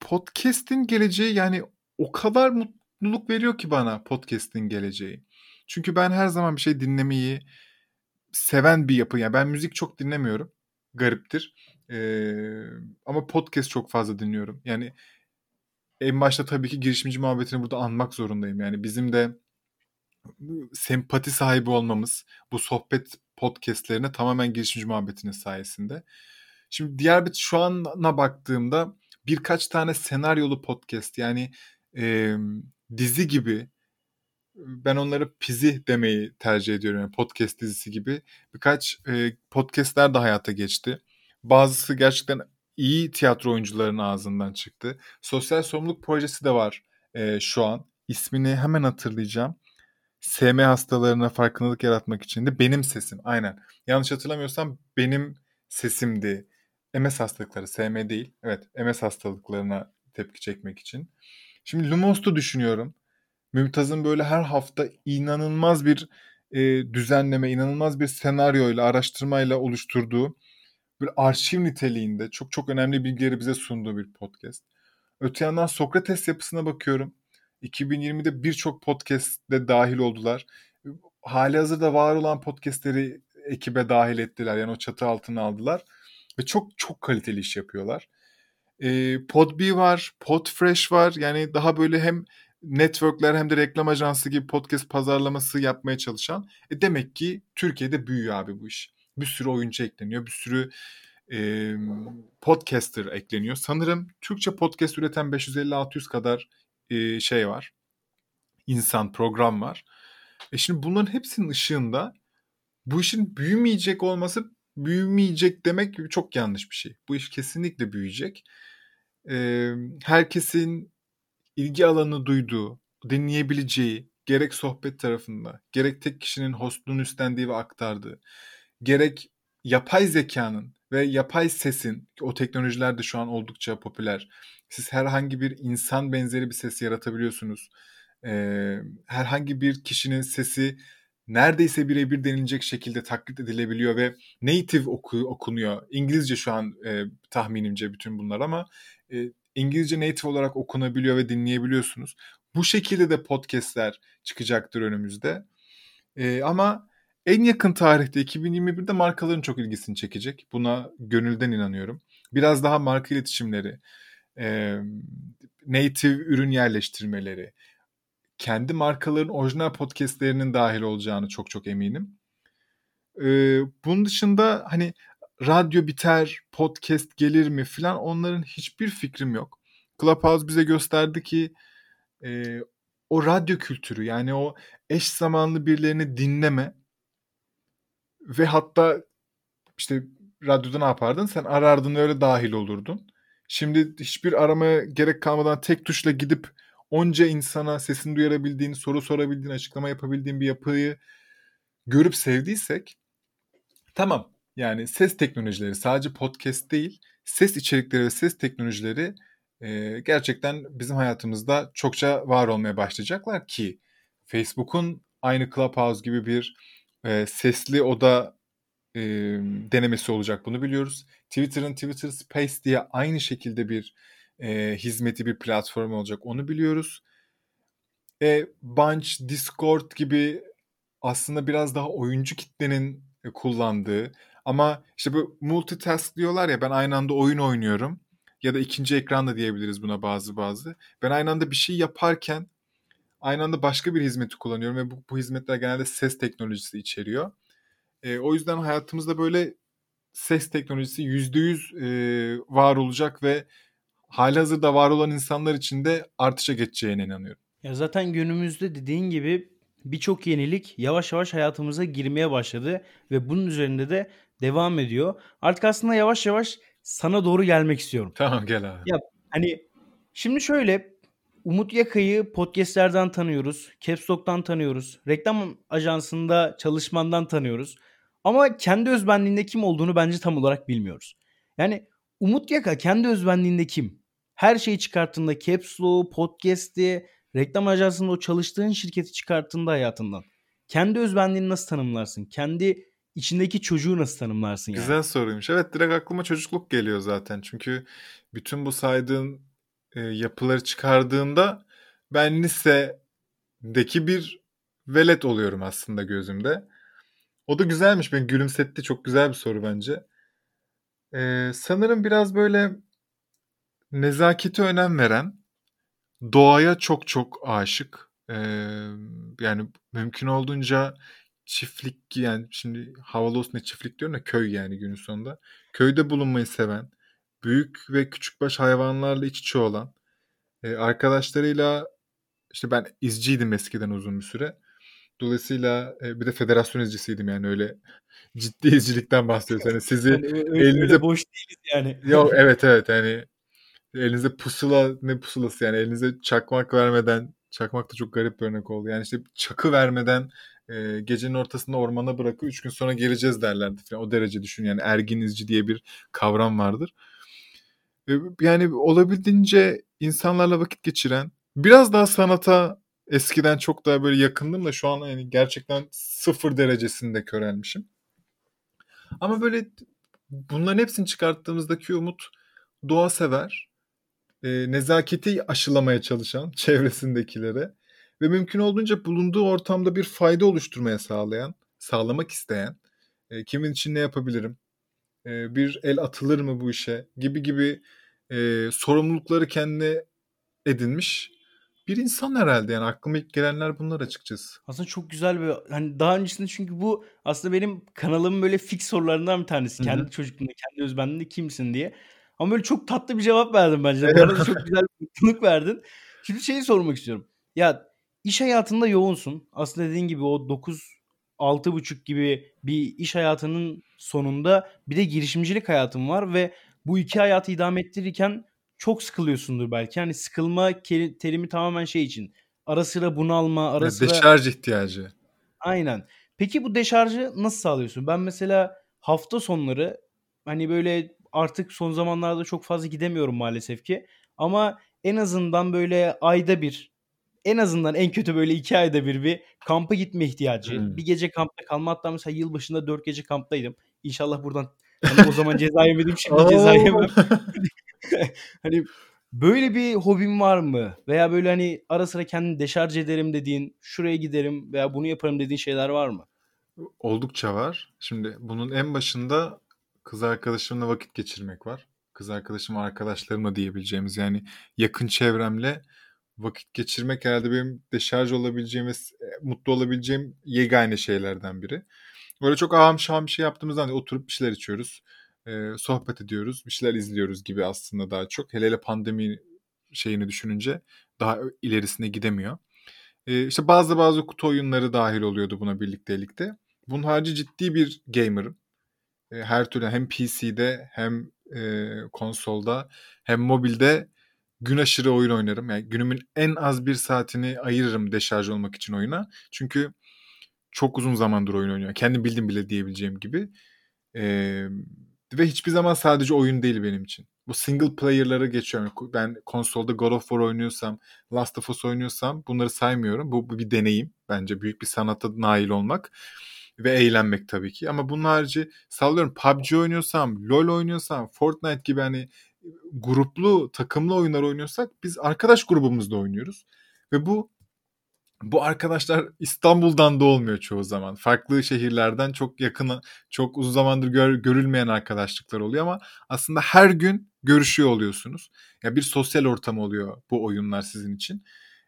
Speaker 2: podcast'in geleceği yani o kadar mutluluk veriyor ki bana podcast'in geleceği. Çünkü ben her zaman bir şey dinlemeyi seven bir yapı. Yani ben müzik çok dinlemiyorum. Gariptir. Ee, ama podcast çok fazla dinliyorum. Yani en başta tabii ki girişimci muhabbetini burada anmak zorundayım. Yani bizim de sempati sahibi olmamız bu sohbet podcastlerine tamamen girişimci muhabbetinin sayesinde. Şimdi diğer bir şu ana baktığımda birkaç tane senaryolu podcast yani e, dizi gibi ben onları pizi demeyi tercih ediyorum. Yani podcast dizisi gibi birkaç e, podcastler de hayata geçti. Bazısı gerçekten iyi tiyatro oyuncularının ağzından çıktı. Sosyal sorumluluk projesi de var e, şu an. İsmini hemen hatırlayacağım. SM hastalarına farkındalık yaratmak için de benim sesim. Aynen. Yanlış hatırlamıyorsam benim sesimdi. MS hastalıkları, SM değil. Evet, MS hastalıklarına tepki çekmek için. Şimdi Lumos'tu düşünüyorum. Mümtaz'ın böyle her hafta inanılmaz bir e, düzenleme, inanılmaz bir senaryoyla, araştırmayla oluşturduğu bir arşiv niteliğinde çok çok önemli bilgileri bize sunduğu bir podcast. Öte yandan Sokrates yapısına bakıyorum. 2020'de birçok podcast'de dahil oldular. Hali hazırda var olan podcast'leri ekibe dahil ettiler. Yani o çatı altına aldılar. Ve çok çok kaliteli iş yapıyorlar. E, Podbee var, Podfresh var. Yani daha böyle hem networkler hem de reklam ajansı gibi podcast pazarlaması yapmaya çalışan. E demek ki Türkiye'de büyüyor abi bu iş. Bir sürü oyuncu ekleniyor. Bir sürü e, podcaster ekleniyor. Sanırım Türkçe podcast üreten 550-600 kadar e, şey var. İnsan, program var. E şimdi bunların hepsinin ışığında bu işin büyümeyecek olması büyümeyecek demek çok yanlış bir şey. Bu iş kesinlikle büyüyecek. Ee, herkesin ilgi alanı duyduğu, dinleyebileceği, gerek sohbet tarafında, gerek tek kişinin hostluğunu üstlendiği ve aktardığı, gerek yapay zekanın ve yapay sesin, o teknolojiler de şu an oldukça popüler. Siz herhangi bir insan benzeri bir ses yaratabiliyorsunuz. Ee, herhangi bir kişinin sesi neredeyse birebir denilecek şekilde taklit edilebiliyor ve native oku, okunuyor. İngilizce şu an e, tahminimce bütün bunlar ama e, İngilizce native olarak okunabiliyor ve dinleyebiliyorsunuz. Bu şekilde de podcastler çıkacaktır önümüzde. E, ama en yakın tarihte 2021'de markaların çok ilgisini çekecek. Buna gönülden inanıyorum. Biraz daha marka iletişimleri, e, native ürün yerleştirmeleri, kendi markaların orijinal podcastlerinin dahil olacağını çok çok eminim. Ee, bunun dışında hani radyo biter, podcast gelir mi falan onların hiçbir fikrim yok. Clubhouse bize gösterdi ki e, o radyo kültürü yani o eş zamanlı birilerini dinleme ve hatta işte radyoda ne yapardın? Sen arardın öyle dahil olurdun. Şimdi hiçbir aramaya gerek kalmadan tek tuşla gidip onca insana sesini duyurabildiğin, soru sorabildiğin, açıklama yapabildiğin bir yapıyı görüp sevdiysek tamam. Yani ses teknolojileri sadece podcast değil, ses içerikleri ve ses teknolojileri e, gerçekten bizim hayatımızda çokça var olmaya başlayacaklar ki Facebook'un aynı Clubhouse gibi bir e, sesli oda e, denemesi olacak bunu biliyoruz. Twitter'ın Twitter Space diye aynı şekilde bir e, hizmeti bir platform olacak onu biliyoruz. E, Bunch, Discord gibi aslında biraz daha oyuncu kitlenin e, kullandığı ama işte bu multitask diyorlar ya ben aynı anda oyun oynuyorum ya da ikinci ekran da diyebiliriz buna bazı bazı. Ben aynı anda bir şey yaparken aynı anda başka bir hizmeti kullanıyorum ve bu, bu hizmetler genelde ses teknolojisi içeriyor. E, o yüzden hayatımızda böyle ses teknolojisi %100 e, var olacak ve halihazırda var olan insanlar için de artışa geçeceğine inanıyorum.
Speaker 1: Ya zaten günümüzde dediğin gibi birçok yenilik yavaş yavaş hayatımıza girmeye başladı ve bunun üzerinde de devam ediyor. Artık aslında yavaş yavaş sana doğru gelmek istiyorum.
Speaker 2: Tamam gel abi.
Speaker 1: Ya hani şimdi şöyle Umut Yaka'yı podcastlerden tanıyoruz. Caps Lock'tan tanıyoruz. Reklam ajansında çalışmandan tanıyoruz. Ama kendi özbenliğinde kim olduğunu bence tam olarak bilmiyoruz. Yani Umut Yaka kendi özbenliğinde kim? Her şeyi çıkarttığında Caps Lock, Podcast'i, reklam ajansında o çalıştığın şirketi çıkarttığında hayatından. Kendi özbenliğini nasıl tanımlarsın? Kendi içindeki çocuğu nasıl tanımlarsın
Speaker 2: yani? Güzel soruymuş. Evet direkt aklıma çocukluk geliyor zaten. Çünkü bütün bu saydığın e, yapıları çıkardığında ben lisedeki bir velet oluyorum aslında gözümde. O da güzelmiş. Beni gülümsetti. Çok güzel bir soru bence. Ee, sanırım biraz böyle nezakete önem veren, doğaya çok çok aşık. Ee, yani mümkün olduğunca çiftlik yani şimdi havalı olsun diye çiftlik diyorum da köy yani günün sonunda. Köyde bulunmayı seven, büyük ve küçükbaş hayvanlarla iç içe olan, e, arkadaşlarıyla işte ben izciydim eskiden uzun bir süre. Dolayısıyla e, bir de federasyon izcisiydim yani öyle ciddi izcilikten bahsediyoruz. Hani sizi yani
Speaker 1: öyle, elinize öyle boş değiliz yani.
Speaker 2: Yok evet evet hani elinize pusula ne pusulası yani elinize çakmak vermeden çakmak da çok garip bir örnek oldu. Yani işte çakı vermeden e, gecenin ortasında ormana bırakıp üç gün sonra geleceğiz derlerdi falan. O derece düşün yani ergin izci diye bir kavram vardır. Yani olabildiğince insanlarla vakit geçiren biraz daha sanata eskiden çok daha böyle yakındım da şu an yani gerçekten sıfır derecesinde körelmişim. Ama böyle bunların hepsini çıkarttığımızdaki umut doğa sever, e, nezaketi aşılamaya çalışan çevresindekilere ve mümkün olduğunca bulunduğu ortamda bir fayda oluşturmaya sağlayan, sağlamak isteyen, e, kimin için ne yapabilirim, e, bir el atılır mı bu işe gibi gibi e, sorumlulukları kendine edinmiş bir insan herhalde yani aklıma ilk gelenler bunlar açıkçası.
Speaker 1: Aslında çok güzel bir hani daha öncesinde çünkü bu aslında benim kanalımın böyle fix sorularından bir tanesi.
Speaker 2: Hı
Speaker 1: Kendi çocukluğunda, kendi özbenliğinde kimsin diye. Ama böyle çok tatlı bir cevap verdin bence. Bana da çok güzel bir mutluluk verdin. Şimdi şeyi sormak istiyorum. Ya iş hayatında yoğunsun. Aslında dediğin gibi o 9 6.30 gibi bir iş hayatının sonunda bir de girişimcilik hayatın var ve bu iki hayatı idame ettirirken çok sıkılıyorsundur belki. Hani sıkılma terimi tamamen şey için. Ara sıra bunalma, ara sıra
Speaker 2: deşarj ihtiyacı.
Speaker 1: Aynen. Peki bu deşarjı nasıl sağlıyorsun? Ben mesela hafta sonları hani böyle artık son zamanlarda çok fazla gidemiyorum maalesef ki. Ama en azından böyle ayda bir, en azından en kötü böyle iki ayda bir bir kampa gitme ihtiyacı.
Speaker 2: Hmm.
Speaker 1: Bir gece kampta kalma hatta mesela yılbaşında dört gece kamptaydım. İnşallah buradan hani o zaman ceza yemedim şimdi ceza yemem. Hani böyle bir hobin var mı? Veya böyle hani ara sıra kendini deşarj ederim dediğin, şuraya giderim veya bunu yaparım dediğin şeyler var mı?
Speaker 2: Oldukça var. Şimdi bunun en başında kız arkadaşımla vakit geçirmek var. Kız arkadaşım arkadaşlarımla diyebileceğimiz yani yakın çevremle vakit geçirmek herhalde benim deşarj olabileceğim ve e, mutlu olabileceğim yegane şeylerden biri. Böyle çok ağam bir şey yaptığımızda hani oturup bir şeyler içiyoruz. e, sohbet ediyoruz. Bir şeyler izliyoruz gibi aslında daha çok. Hele hele pandemi şeyini düşününce daha ilerisine gidemiyor. E, işte bazı bazı kutu oyunları dahil oluyordu buna birliktelikte. Bunun harici ciddi bir gamer'ım. E, her türlü hem PC'de hem e, konsolda hem mobilde gün aşırı oyun oynarım. Yani günümün en az bir saatini ayırırım deşarj olmak için oyuna. Çünkü çok uzun zamandır oyun oynuyorum. Kendim bildim bile diyebileceğim gibi. E, ve hiçbir zaman sadece oyun değil benim için. Bu single player'lara geçiyorum. Ben konsolda God of War oynuyorsam, Last of Us oynuyorsam bunları saymıyorum. Bu, bu bir deneyim. Bence büyük bir sanata nail olmak ve eğlenmek tabii ki. Ama bunun harici sallıyorum PUBG oynuyorsam, LoL oynuyorsam, Fortnite gibi hani gruplu, takımlı oyunlar oynuyorsak biz arkadaş grubumuzda oynuyoruz. Ve bu bu arkadaşlar İstanbul'dan da olmuyor çoğu zaman. Farklı şehirlerden çok yakın, çok uzun zamandır gör, görülmeyen arkadaşlıklar oluyor ama aslında her gün görüşüyor oluyorsunuz. Ya bir sosyal ortam oluyor bu oyunlar sizin için.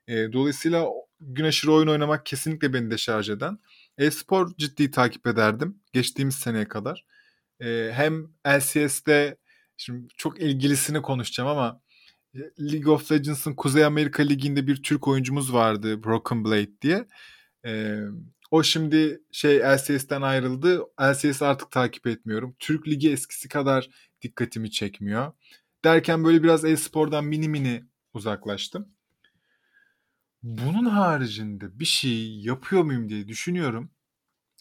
Speaker 2: E, dolayısıyla gün aşırı oyun oynamak kesinlikle beni deşarj eden. E-spor ciddi takip ederdim geçtiğimiz seneye kadar. E, hem LCS'de şimdi çok ilgilisini konuşacağım ama League of Legends'ın Kuzey Amerika Ligi'nde bir Türk oyuncumuz vardı Broken Blade diye. Ee, o şimdi şey LCS'den ayrıldı. LCS artık takip etmiyorum. Türk Ligi eskisi kadar dikkatimi çekmiyor. Derken böyle biraz e-spordan mini mini uzaklaştım. Bunun haricinde bir şey yapıyor muyum diye düşünüyorum.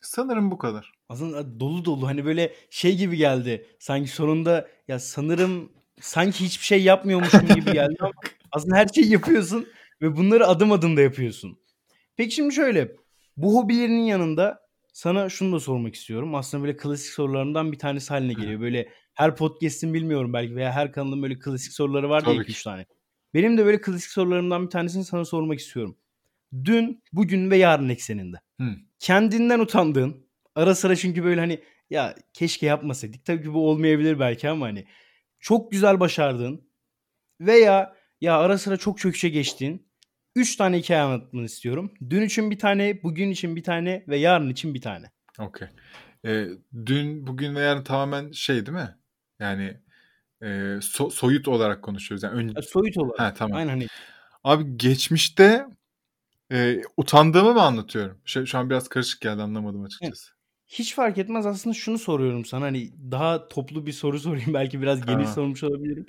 Speaker 2: Sanırım bu kadar.
Speaker 1: Aslında dolu dolu hani böyle şey gibi geldi. Sanki sonunda ya sanırım sanki hiçbir şey yapmıyormuşum gibi geldi ama aslında her şeyi yapıyorsun ve bunları adım adım da yapıyorsun. Peki şimdi şöyle bu hobilerinin yanında sana şunu da sormak istiyorum. Aslında böyle klasik sorularımdan bir tanesi haline geliyor. Böyle her podcast'in bilmiyorum belki veya her kanalın böyle klasik soruları var diye
Speaker 2: Tabii
Speaker 1: 2-3
Speaker 2: ki.
Speaker 1: tane. Benim de böyle klasik sorularımdan bir tanesini sana sormak istiyorum. Dün, bugün ve yarın ekseninde.
Speaker 2: Hı.
Speaker 1: Kendinden utandığın, ara sıra çünkü böyle hani ya keşke yapmasaydık. Tabii ki bu olmayabilir belki ama hani çok güzel başardığın veya ya ara sıra çok çöküşe geçtiğin 3 tane hikaye anlatmanı istiyorum. Dün için bir tane, bugün için bir tane ve yarın için bir tane.
Speaker 2: Okey. Ee, dün, bugün ve yarın tamamen şey değil mi? Yani e, so- soyut olarak konuşuyoruz. Yani ön-
Speaker 1: Ya soyut olarak.
Speaker 2: Ha, tamam.
Speaker 1: Aynen
Speaker 2: Abi geçmişte e, utandığımı mı anlatıyorum? Şu, şu an biraz karışık geldi anlamadım açıkçası.
Speaker 1: Hiç fark etmez aslında şunu soruyorum sana hani daha toplu bir soru sorayım belki biraz geniş
Speaker 2: Tamam.
Speaker 1: sormuş olabilirim.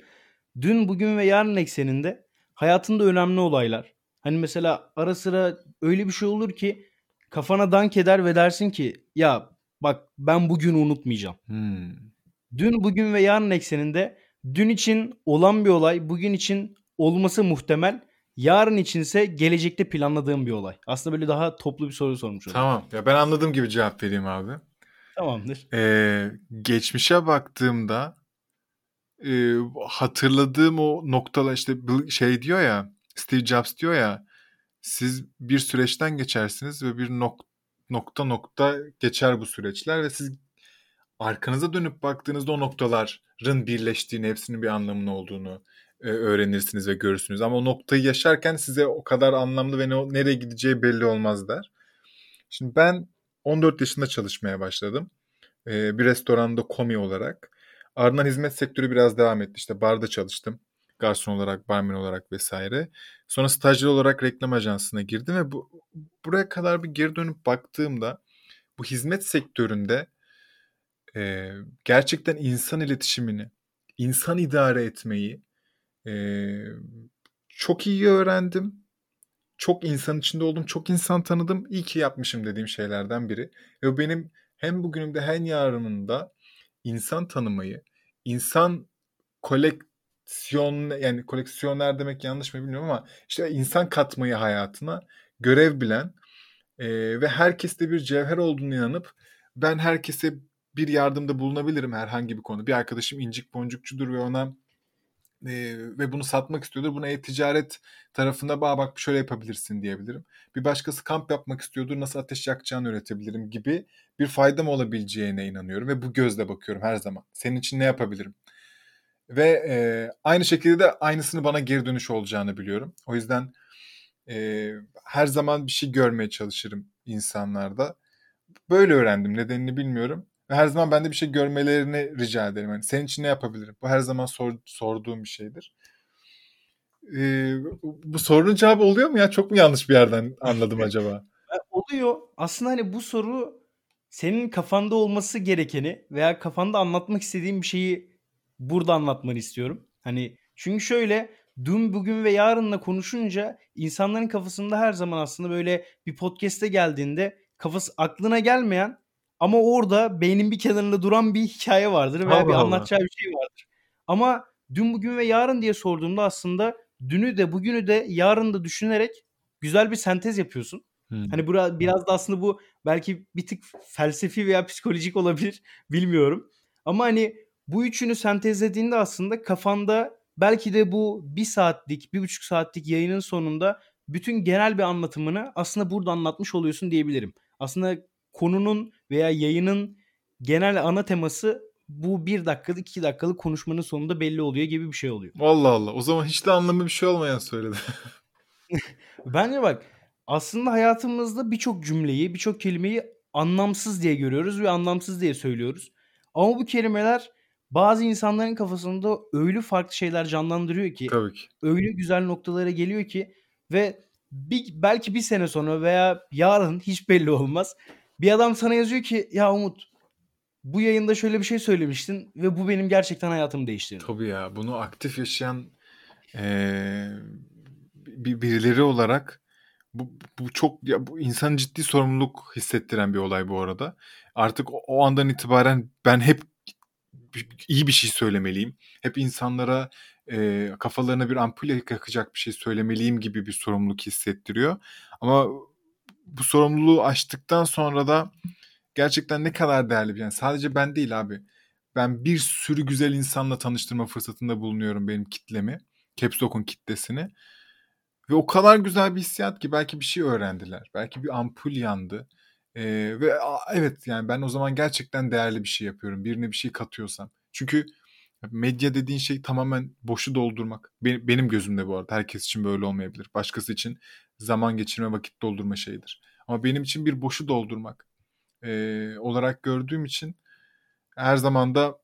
Speaker 1: Dün, bugün ve yarın ekseninde hayatında önemli olaylar. Hani mesela ara sıra öyle bir şey olur ki kafana dank eder ve dersin ki ya bak ben bugünü unutmayacağım.
Speaker 2: Hmm.
Speaker 1: Dün, bugün ve yarın ekseninde dün için olan bir olay, bugün için olması muhtemel, yarın içinse gelecekte planladığım bir olay. Aslında böyle daha toplu bir soru sormuş oldum.
Speaker 2: Tamam. Ya ben anladığım gibi cevap vereyim abi.
Speaker 1: Tamamdır.
Speaker 2: Ee, geçmişe baktığımda e, hatırladığım o noktalar işte şey diyor ya Steve Jobs diyor ya siz bir süreçten geçersiniz ve bir nok- nokta nokta geçer bu süreçler ve siz arkanıza dönüp baktığınızda o noktalar noktaların birleştiğini, hepsinin bir anlamının olduğunu öğrenirsiniz ve görürsünüz. Ama o noktayı yaşarken size o kadar anlamlı ve ne, nereye gideceği belli olmaz der. Şimdi ben 14 yaşında çalışmaya başladım. E, bir restoranda komi olarak. Ardından hizmet sektörü biraz devam etti. İşte barda çalıştım. Garson olarak, barmen olarak vesaire. Sonra stajyer olarak reklam ajansına girdim ve bu, buraya kadar bir geri dönüp baktığımda bu hizmet sektöründe e, gerçekten insan iletişimini, insan idare etmeyi e, çok iyi öğrendim. Çok insan içinde oldum, çok insan tanıdım. İyi ki yapmışım dediğim şeylerden biri. Ve benim hem bugünümde hem yarınında insan tanımayı, insan koleksiyon yani koleksiyoner demek yanlış mı bilmiyorum ama işte insan katmayı hayatına görev bilen e, ve herkeste bir cevher olduğunu inanıp ben herkese bir yardımda bulunabilirim herhangi bir konu. Bir arkadaşım incik boncukçudur ve ona e, ve bunu satmak istiyordur. Buna e-ticaret tarafında bak bak şöyle yapabilirsin diyebilirim. Bir başkası kamp yapmak istiyordur. Nasıl ateş yakacağını öğretebilirim gibi bir faydam olabileceğine inanıyorum ve bu gözle bakıyorum her zaman. Senin için ne yapabilirim? Ve e, aynı şekilde de aynısını bana geri dönüş olacağını biliyorum. O yüzden e, her zaman bir şey görmeye çalışırım insanlarda. Böyle öğrendim. Nedenini bilmiyorum. Ve her zaman ben de bir şey görmelerini rica ederim. Yani senin için ne yapabilirim? Bu her zaman sor, sorduğum bir şeydir. Ee, bu sorunun cevabı oluyor mu ya? Çok mu yanlış bir yerden anladım acaba?
Speaker 1: oluyor. Aslında hani bu soru senin kafanda olması gerekeni veya kafanda anlatmak istediğin bir şeyi burada anlatmanı istiyorum. Hani çünkü şöyle dün bugün ve yarınla konuşunca insanların kafasında her zaman aslında böyle bir podcast'e geldiğinde kafası aklına gelmeyen ama orada beynin bir kenarında duran bir hikaye vardır veya bir
Speaker 2: Allah Allah.
Speaker 1: anlatacağı bir şey vardır. Ama dün bugün ve yarın diye sorduğumda aslında dünü de bugünü de yarın da düşünerek güzel bir sentez yapıyorsun.
Speaker 2: Hmm.
Speaker 1: Hani bura, biraz da aslında bu belki bir tık felsefi veya psikolojik olabilir bilmiyorum. Ama hani bu üçünü sentezlediğinde aslında kafanda belki de bu bir saatlik, bir buçuk saatlik yayının sonunda bütün genel bir anlatımını aslında burada anlatmış oluyorsun diyebilirim. Aslında konunun veya yayının genel ana teması bu bir dakikalık iki dakikalık konuşmanın sonunda belli oluyor gibi bir şey oluyor.
Speaker 2: Allah Allah. O zaman hiç de anlamı bir şey olmayan söyledi.
Speaker 1: Bence bak aslında hayatımızda birçok cümleyi, birçok kelimeyi anlamsız diye görüyoruz ve anlamsız diye söylüyoruz. Ama bu kelimeler bazı insanların kafasında öyle farklı şeyler canlandırıyor ki,
Speaker 2: Tabii ki.
Speaker 1: öyle güzel noktalara geliyor ki ve bir, belki bir sene sonra veya yarın hiç belli olmaz. Bir adam sana yazıyor ki ya Umut bu yayında şöyle bir şey söylemiştin ve bu benim gerçekten hayatımı değiştirdi.
Speaker 2: Tabii ya. Bunu aktif yaşayan bir birileri olarak bu, bu çok ya bu insan ciddi sorumluluk hissettiren bir olay bu arada. Artık o, o andan itibaren ben hep iyi bir şey söylemeliyim. Hep insanlara e, kafalarına bir ampul yakacak bir şey söylemeliyim gibi bir sorumluluk hissettiriyor. Ama bu sorumluluğu aştıktan sonra da gerçekten ne kadar değerli bir yani sadece ben değil abi. Ben bir sürü güzel insanla tanıştırma fırsatında bulunuyorum benim kitlemi. Caps kitlesini. Ve o kadar güzel bir hissiyat ki belki bir şey öğrendiler. Belki bir ampul yandı. Ee, ve a, evet yani ben o zaman gerçekten değerli bir şey yapıyorum. Birine bir şey katıyorsam. Çünkü medya dediğin şey tamamen boşu doldurmak. Benim, gözümde bu arada. Herkes için böyle olmayabilir. Başkası için zaman geçirme, vakit doldurma şeyidir. Ama benim için bir boşu doldurmak e, olarak gördüğüm için her zaman da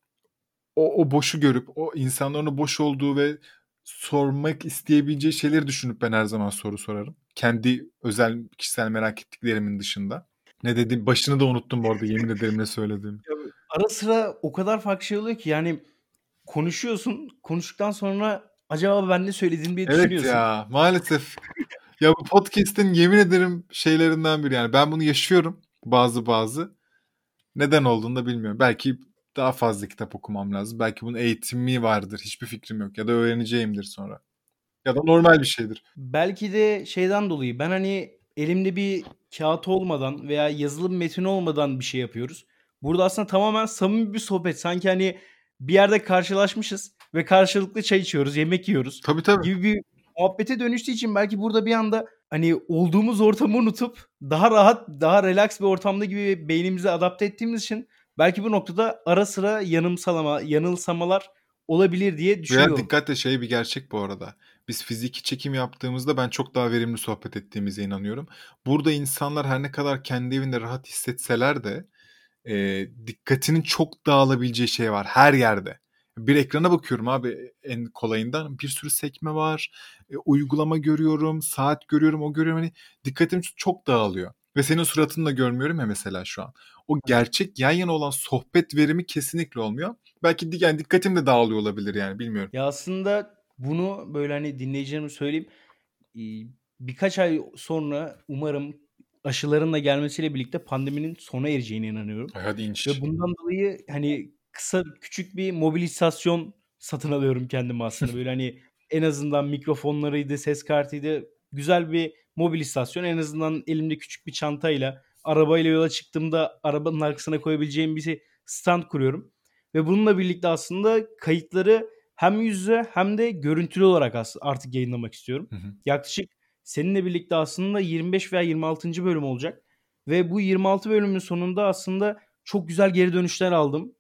Speaker 2: o, o boşu görüp o insanların boş olduğu ve sormak isteyebileceği şeyleri düşünüp ben her zaman soru sorarım. Kendi özel kişisel merak ettiklerimin dışında. Ne dedim başını da unuttum bu arada yemin ederim ne söyledim.
Speaker 1: Ara sıra o kadar farklı şey oluyor ki yani konuşuyorsun konuştuktan sonra acaba ben ne söylediğimi diye
Speaker 2: Evet
Speaker 1: düşünüyorsun.
Speaker 2: ya maalesef. ya bu podcast'in yemin ederim şeylerinden biri yani ben bunu yaşıyorum bazı bazı. Neden olduğunu da bilmiyorum. Belki daha fazla kitap okumam lazım. Belki bunun eğitimi vardır. Hiçbir fikrim yok. Ya da öğreneceğimdir sonra. Ya da normal bir şeydir.
Speaker 1: Belki de şeyden dolayı ben hani elimde bir kağıt olmadan veya yazılı bir metin olmadan bir şey yapıyoruz. Burada aslında tamamen samimi bir sohbet. Sanki hani bir yerde karşılaşmışız ve karşılıklı çay içiyoruz, yemek yiyoruz
Speaker 2: Tabii tabii.
Speaker 1: gibi bir muhabbete dönüştüğü için belki burada bir anda hani olduğumuz ortamı unutup daha rahat, daha relax bir ortamda gibi beynimizi adapte ettiğimiz için Belki bu noktada ara sıra yanımsalama, yanılsamalar olabilir diye
Speaker 2: Veya
Speaker 1: düşünüyorum.
Speaker 2: dikkatle şey bir gerçek bu arada. Biz fiziki çekim yaptığımızda ben çok daha verimli sohbet ettiğimize inanıyorum. Burada insanlar her ne kadar kendi evinde rahat hissetseler de e, dikkatinin çok dağılabileceği şey var her yerde. Bir ekrana bakıyorum abi en kolayından bir sürü sekme var, e, uygulama görüyorum, saat görüyorum, o görüyorum. Hani dikkatim çok dağılıyor. Ve senin suratını da görmüyorum ya mesela şu an. O gerçek yan yana olan sohbet verimi kesinlikle olmuyor. Belki yani dikkatim de dağılıyor olabilir yani bilmiyorum.
Speaker 1: Ya aslında bunu böyle hani dinleyicilerime söyleyeyim. Birkaç ay sonra umarım aşıların da gelmesiyle birlikte pandeminin sona ereceğine inanıyorum.
Speaker 2: Ay hadi inç.
Speaker 1: Ve bundan dolayı hani kısa küçük bir mobilisasyon satın alıyorum kendime aslında. Böyle hani en azından mikrofonlarıydı, ses kartıydı. Güzel bir mobilisasyon. En azından elimde küçük bir çantayla arabayla yola çıktığımda arabanın arkasına koyabileceğim bir stand kuruyorum. Ve bununla birlikte aslında kayıtları hem yüz yüze hem de görüntülü olarak artık yayınlamak istiyorum.
Speaker 2: Hı hı.
Speaker 1: Yaklaşık seninle birlikte aslında 25 veya 26. bölüm olacak. Ve bu 26 bölümün sonunda aslında çok güzel geri dönüşler aldım.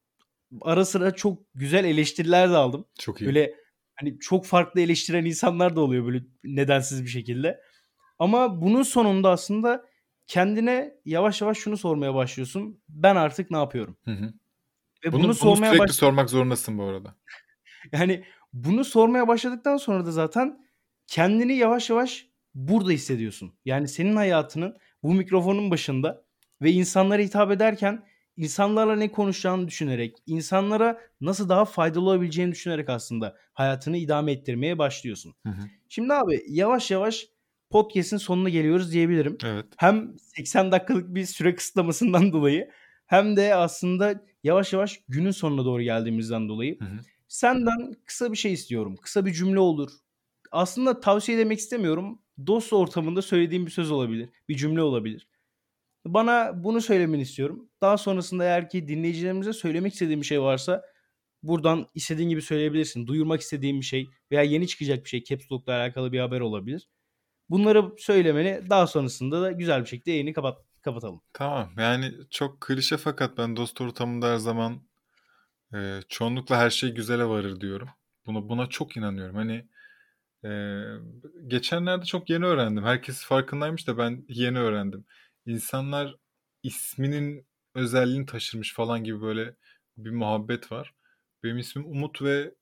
Speaker 1: Ara sıra çok güzel eleştiriler de aldım.
Speaker 2: Çok iyi.
Speaker 1: Böyle hani çok farklı eleştiren insanlar da oluyor böyle nedensiz bir şekilde. Ama bunun sonunda aslında kendine yavaş yavaş şunu sormaya başlıyorsun. Ben artık ne yapıyorum?
Speaker 2: Hı hı.
Speaker 1: Ve
Speaker 2: Bunu,
Speaker 1: bunu,
Speaker 2: bunu
Speaker 1: sormaya
Speaker 2: sürekli
Speaker 1: baş...
Speaker 2: sormak zorundasın bu arada.
Speaker 1: Yani bunu sormaya başladıktan sonra da zaten kendini yavaş yavaş burada hissediyorsun. Yani senin hayatının bu mikrofonun başında ve insanlara hitap ederken insanlarla ne konuşacağını düşünerek, insanlara nasıl daha faydalı olabileceğini düşünerek aslında hayatını idame ettirmeye başlıyorsun.
Speaker 2: Hı hı.
Speaker 1: Şimdi abi yavaş yavaş podcast'in sonuna geliyoruz diyebilirim.
Speaker 2: Evet.
Speaker 1: Hem 80 dakikalık bir süre kısıtlamasından dolayı hem de aslında yavaş yavaş günün sonuna doğru geldiğimizden dolayı
Speaker 2: Hı hı.
Speaker 1: Senden kısa bir şey istiyorum. Kısa bir cümle olur. Aslında tavsiye demek istemiyorum. Dost ortamında söylediğim bir söz olabilir. Bir cümle olabilir. Bana bunu söylemeni istiyorum. Daha sonrasında eğer ki dinleyicilerimize söylemek istediğim bir şey varsa buradan istediğin gibi söyleyebilirsin. Duyurmak istediğim bir şey veya yeni çıkacak bir şey Caps Lock'la alakalı bir haber olabilir. Bunları söylemeni daha sonrasında da güzel bir şekilde yayını kapat kapatalım.
Speaker 2: Tamam. Yani çok klişe fakat ben dost ortamında her zaman e, çoğunlukla her şey güzele varır diyorum. Buna buna çok inanıyorum. Hani e, geçenlerde çok yeni öğrendim. Herkes farkındaymış da ben yeni öğrendim. İnsanlar isminin özelliğini taşırmış falan gibi böyle bir muhabbet var. Benim ismim Umut ve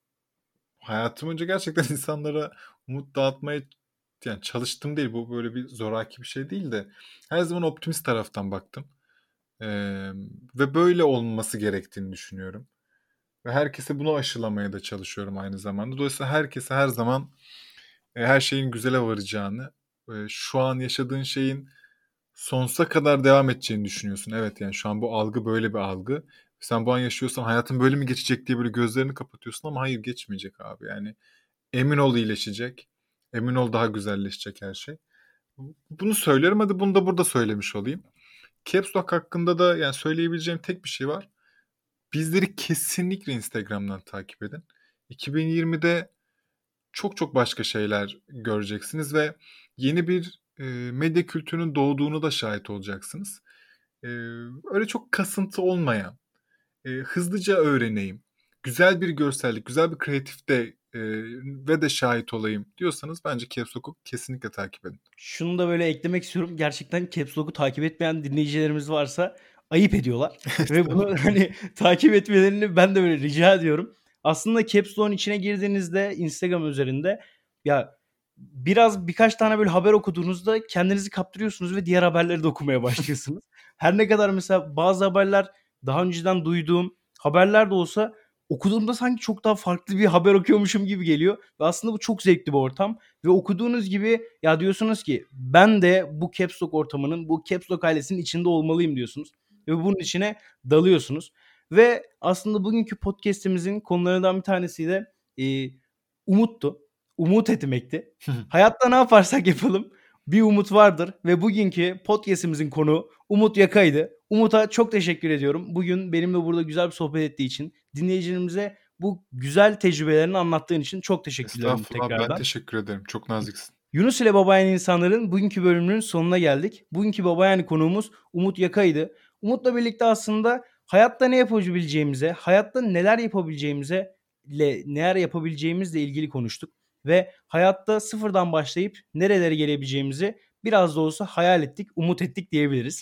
Speaker 2: hayatım önce gerçekten insanlara umut dağıtmaya yani çalıştım değil. Bu böyle bir zoraki bir şey değil de her zaman optimist taraftan baktım. Ee, ve böyle olması gerektiğini düşünüyorum. Ve herkese bunu aşılamaya da çalışıyorum aynı zamanda. Dolayısıyla herkese her zaman her şeyin güzele varacağını, e, şu an yaşadığın şeyin sonsuza kadar devam edeceğini düşünüyorsun. Evet yani şu an bu algı böyle bir algı. Sen bu an yaşıyorsan hayatın böyle mi geçecek diye böyle gözlerini kapatıyorsun ama hayır geçmeyecek abi. Yani emin ol iyileşecek. Emin ol daha güzelleşecek her şey. Bunu söylerim hadi bunu da burada söylemiş olayım. Caps Lock hakkında da yani söyleyebileceğim tek bir şey var. Bizleri kesinlikle Instagram'dan takip edin. 2020'de çok çok başka şeyler göreceksiniz ve yeni bir e, medya kültürünün doğduğunu da şahit olacaksınız. E, öyle çok kasıntı olmayan, e, hızlıca öğreneyim, güzel bir görsellik, güzel bir kreatifte e, ve de şahit olayım diyorsanız bence Caps Lock'u kesinlikle takip edin.
Speaker 1: Şunu da böyle eklemek istiyorum. Gerçekten Caps Lock'u takip etmeyen dinleyicilerimiz varsa ayıp ediyorlar. Ve bunu hani takip etmelerini ben de böyle rica ediyorum. Aslında Caps Lock'un içine girdiğinizde Instagram üzerinde ya biraz birkaç tane böyle haber okuduğunuzda kendinizi kaptırıyorsunuz ve diğer haberleri de okumaya başlıyorsunuz. Her ne kadar mesela bazı haberler daha önceden duyduğum haberler de olsa okuduğumda sanki çok daha farklı bir haber okuyormuşum gibi geliyor. Ve aslında bu çok zevkli bir ortam. Ve okuduğunuz gibi ya diyorsunuz ki ben de bu Caps Lock ortamının, bu Caps Lock ailesinin içinde olmalıyım diyorsunuz. Ve bunun içine dalıyorsunuz. Ve aslında bugünkü podcast'imizin konularından bir tanesi de e, umuttu. Umut etmekti. Hayatta ne yaparsak yapalım bir umut vardır ve bugünkü podcast'imizin konu Umut Yaka'ydı. Umut'a çok teşekkür ediyorum. Bugün benimle burada güzel bir sohbet ettiği için, dinleyicilerimize bu güzel tecrübelerini anlattığın için çok teşekkür ederim tekrardan.
Speaker 2: ben teşekkür ederim. Çok naziksin.
Speaker 1: Yunus ile Babayan insanların bugünkü bölümünün sonuna geldik. Bugünkü Babayan konuğumuz Umut Yaka'ydı. Umut'la birlikte aslında hayatta ne yapabileceğimize, hayatta neler yapabileceğimize ile neler yapabileceğimizle ilgili konuştuk ve hayatta sıfırdan başlayıp nerelere gelebileceğimizi biraz da olsa hayal ettik, umut ettik diyebiliriz.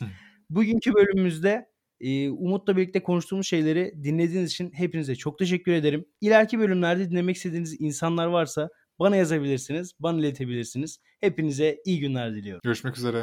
Speaker 1: Bugünkü bölümümüzde e, Umut'la birlikte konuştuğumuz şeyleri dinlediğiniz için hepinize çok teşekkür ederim. İleriki bölümlerde dinlemek istediğiniz insanlar varsa bana yazabilirsiniz, bana iletebilirsiniz. Hepinize iyi günler diliyorum.
Speaker 2: Görüşmek üzere.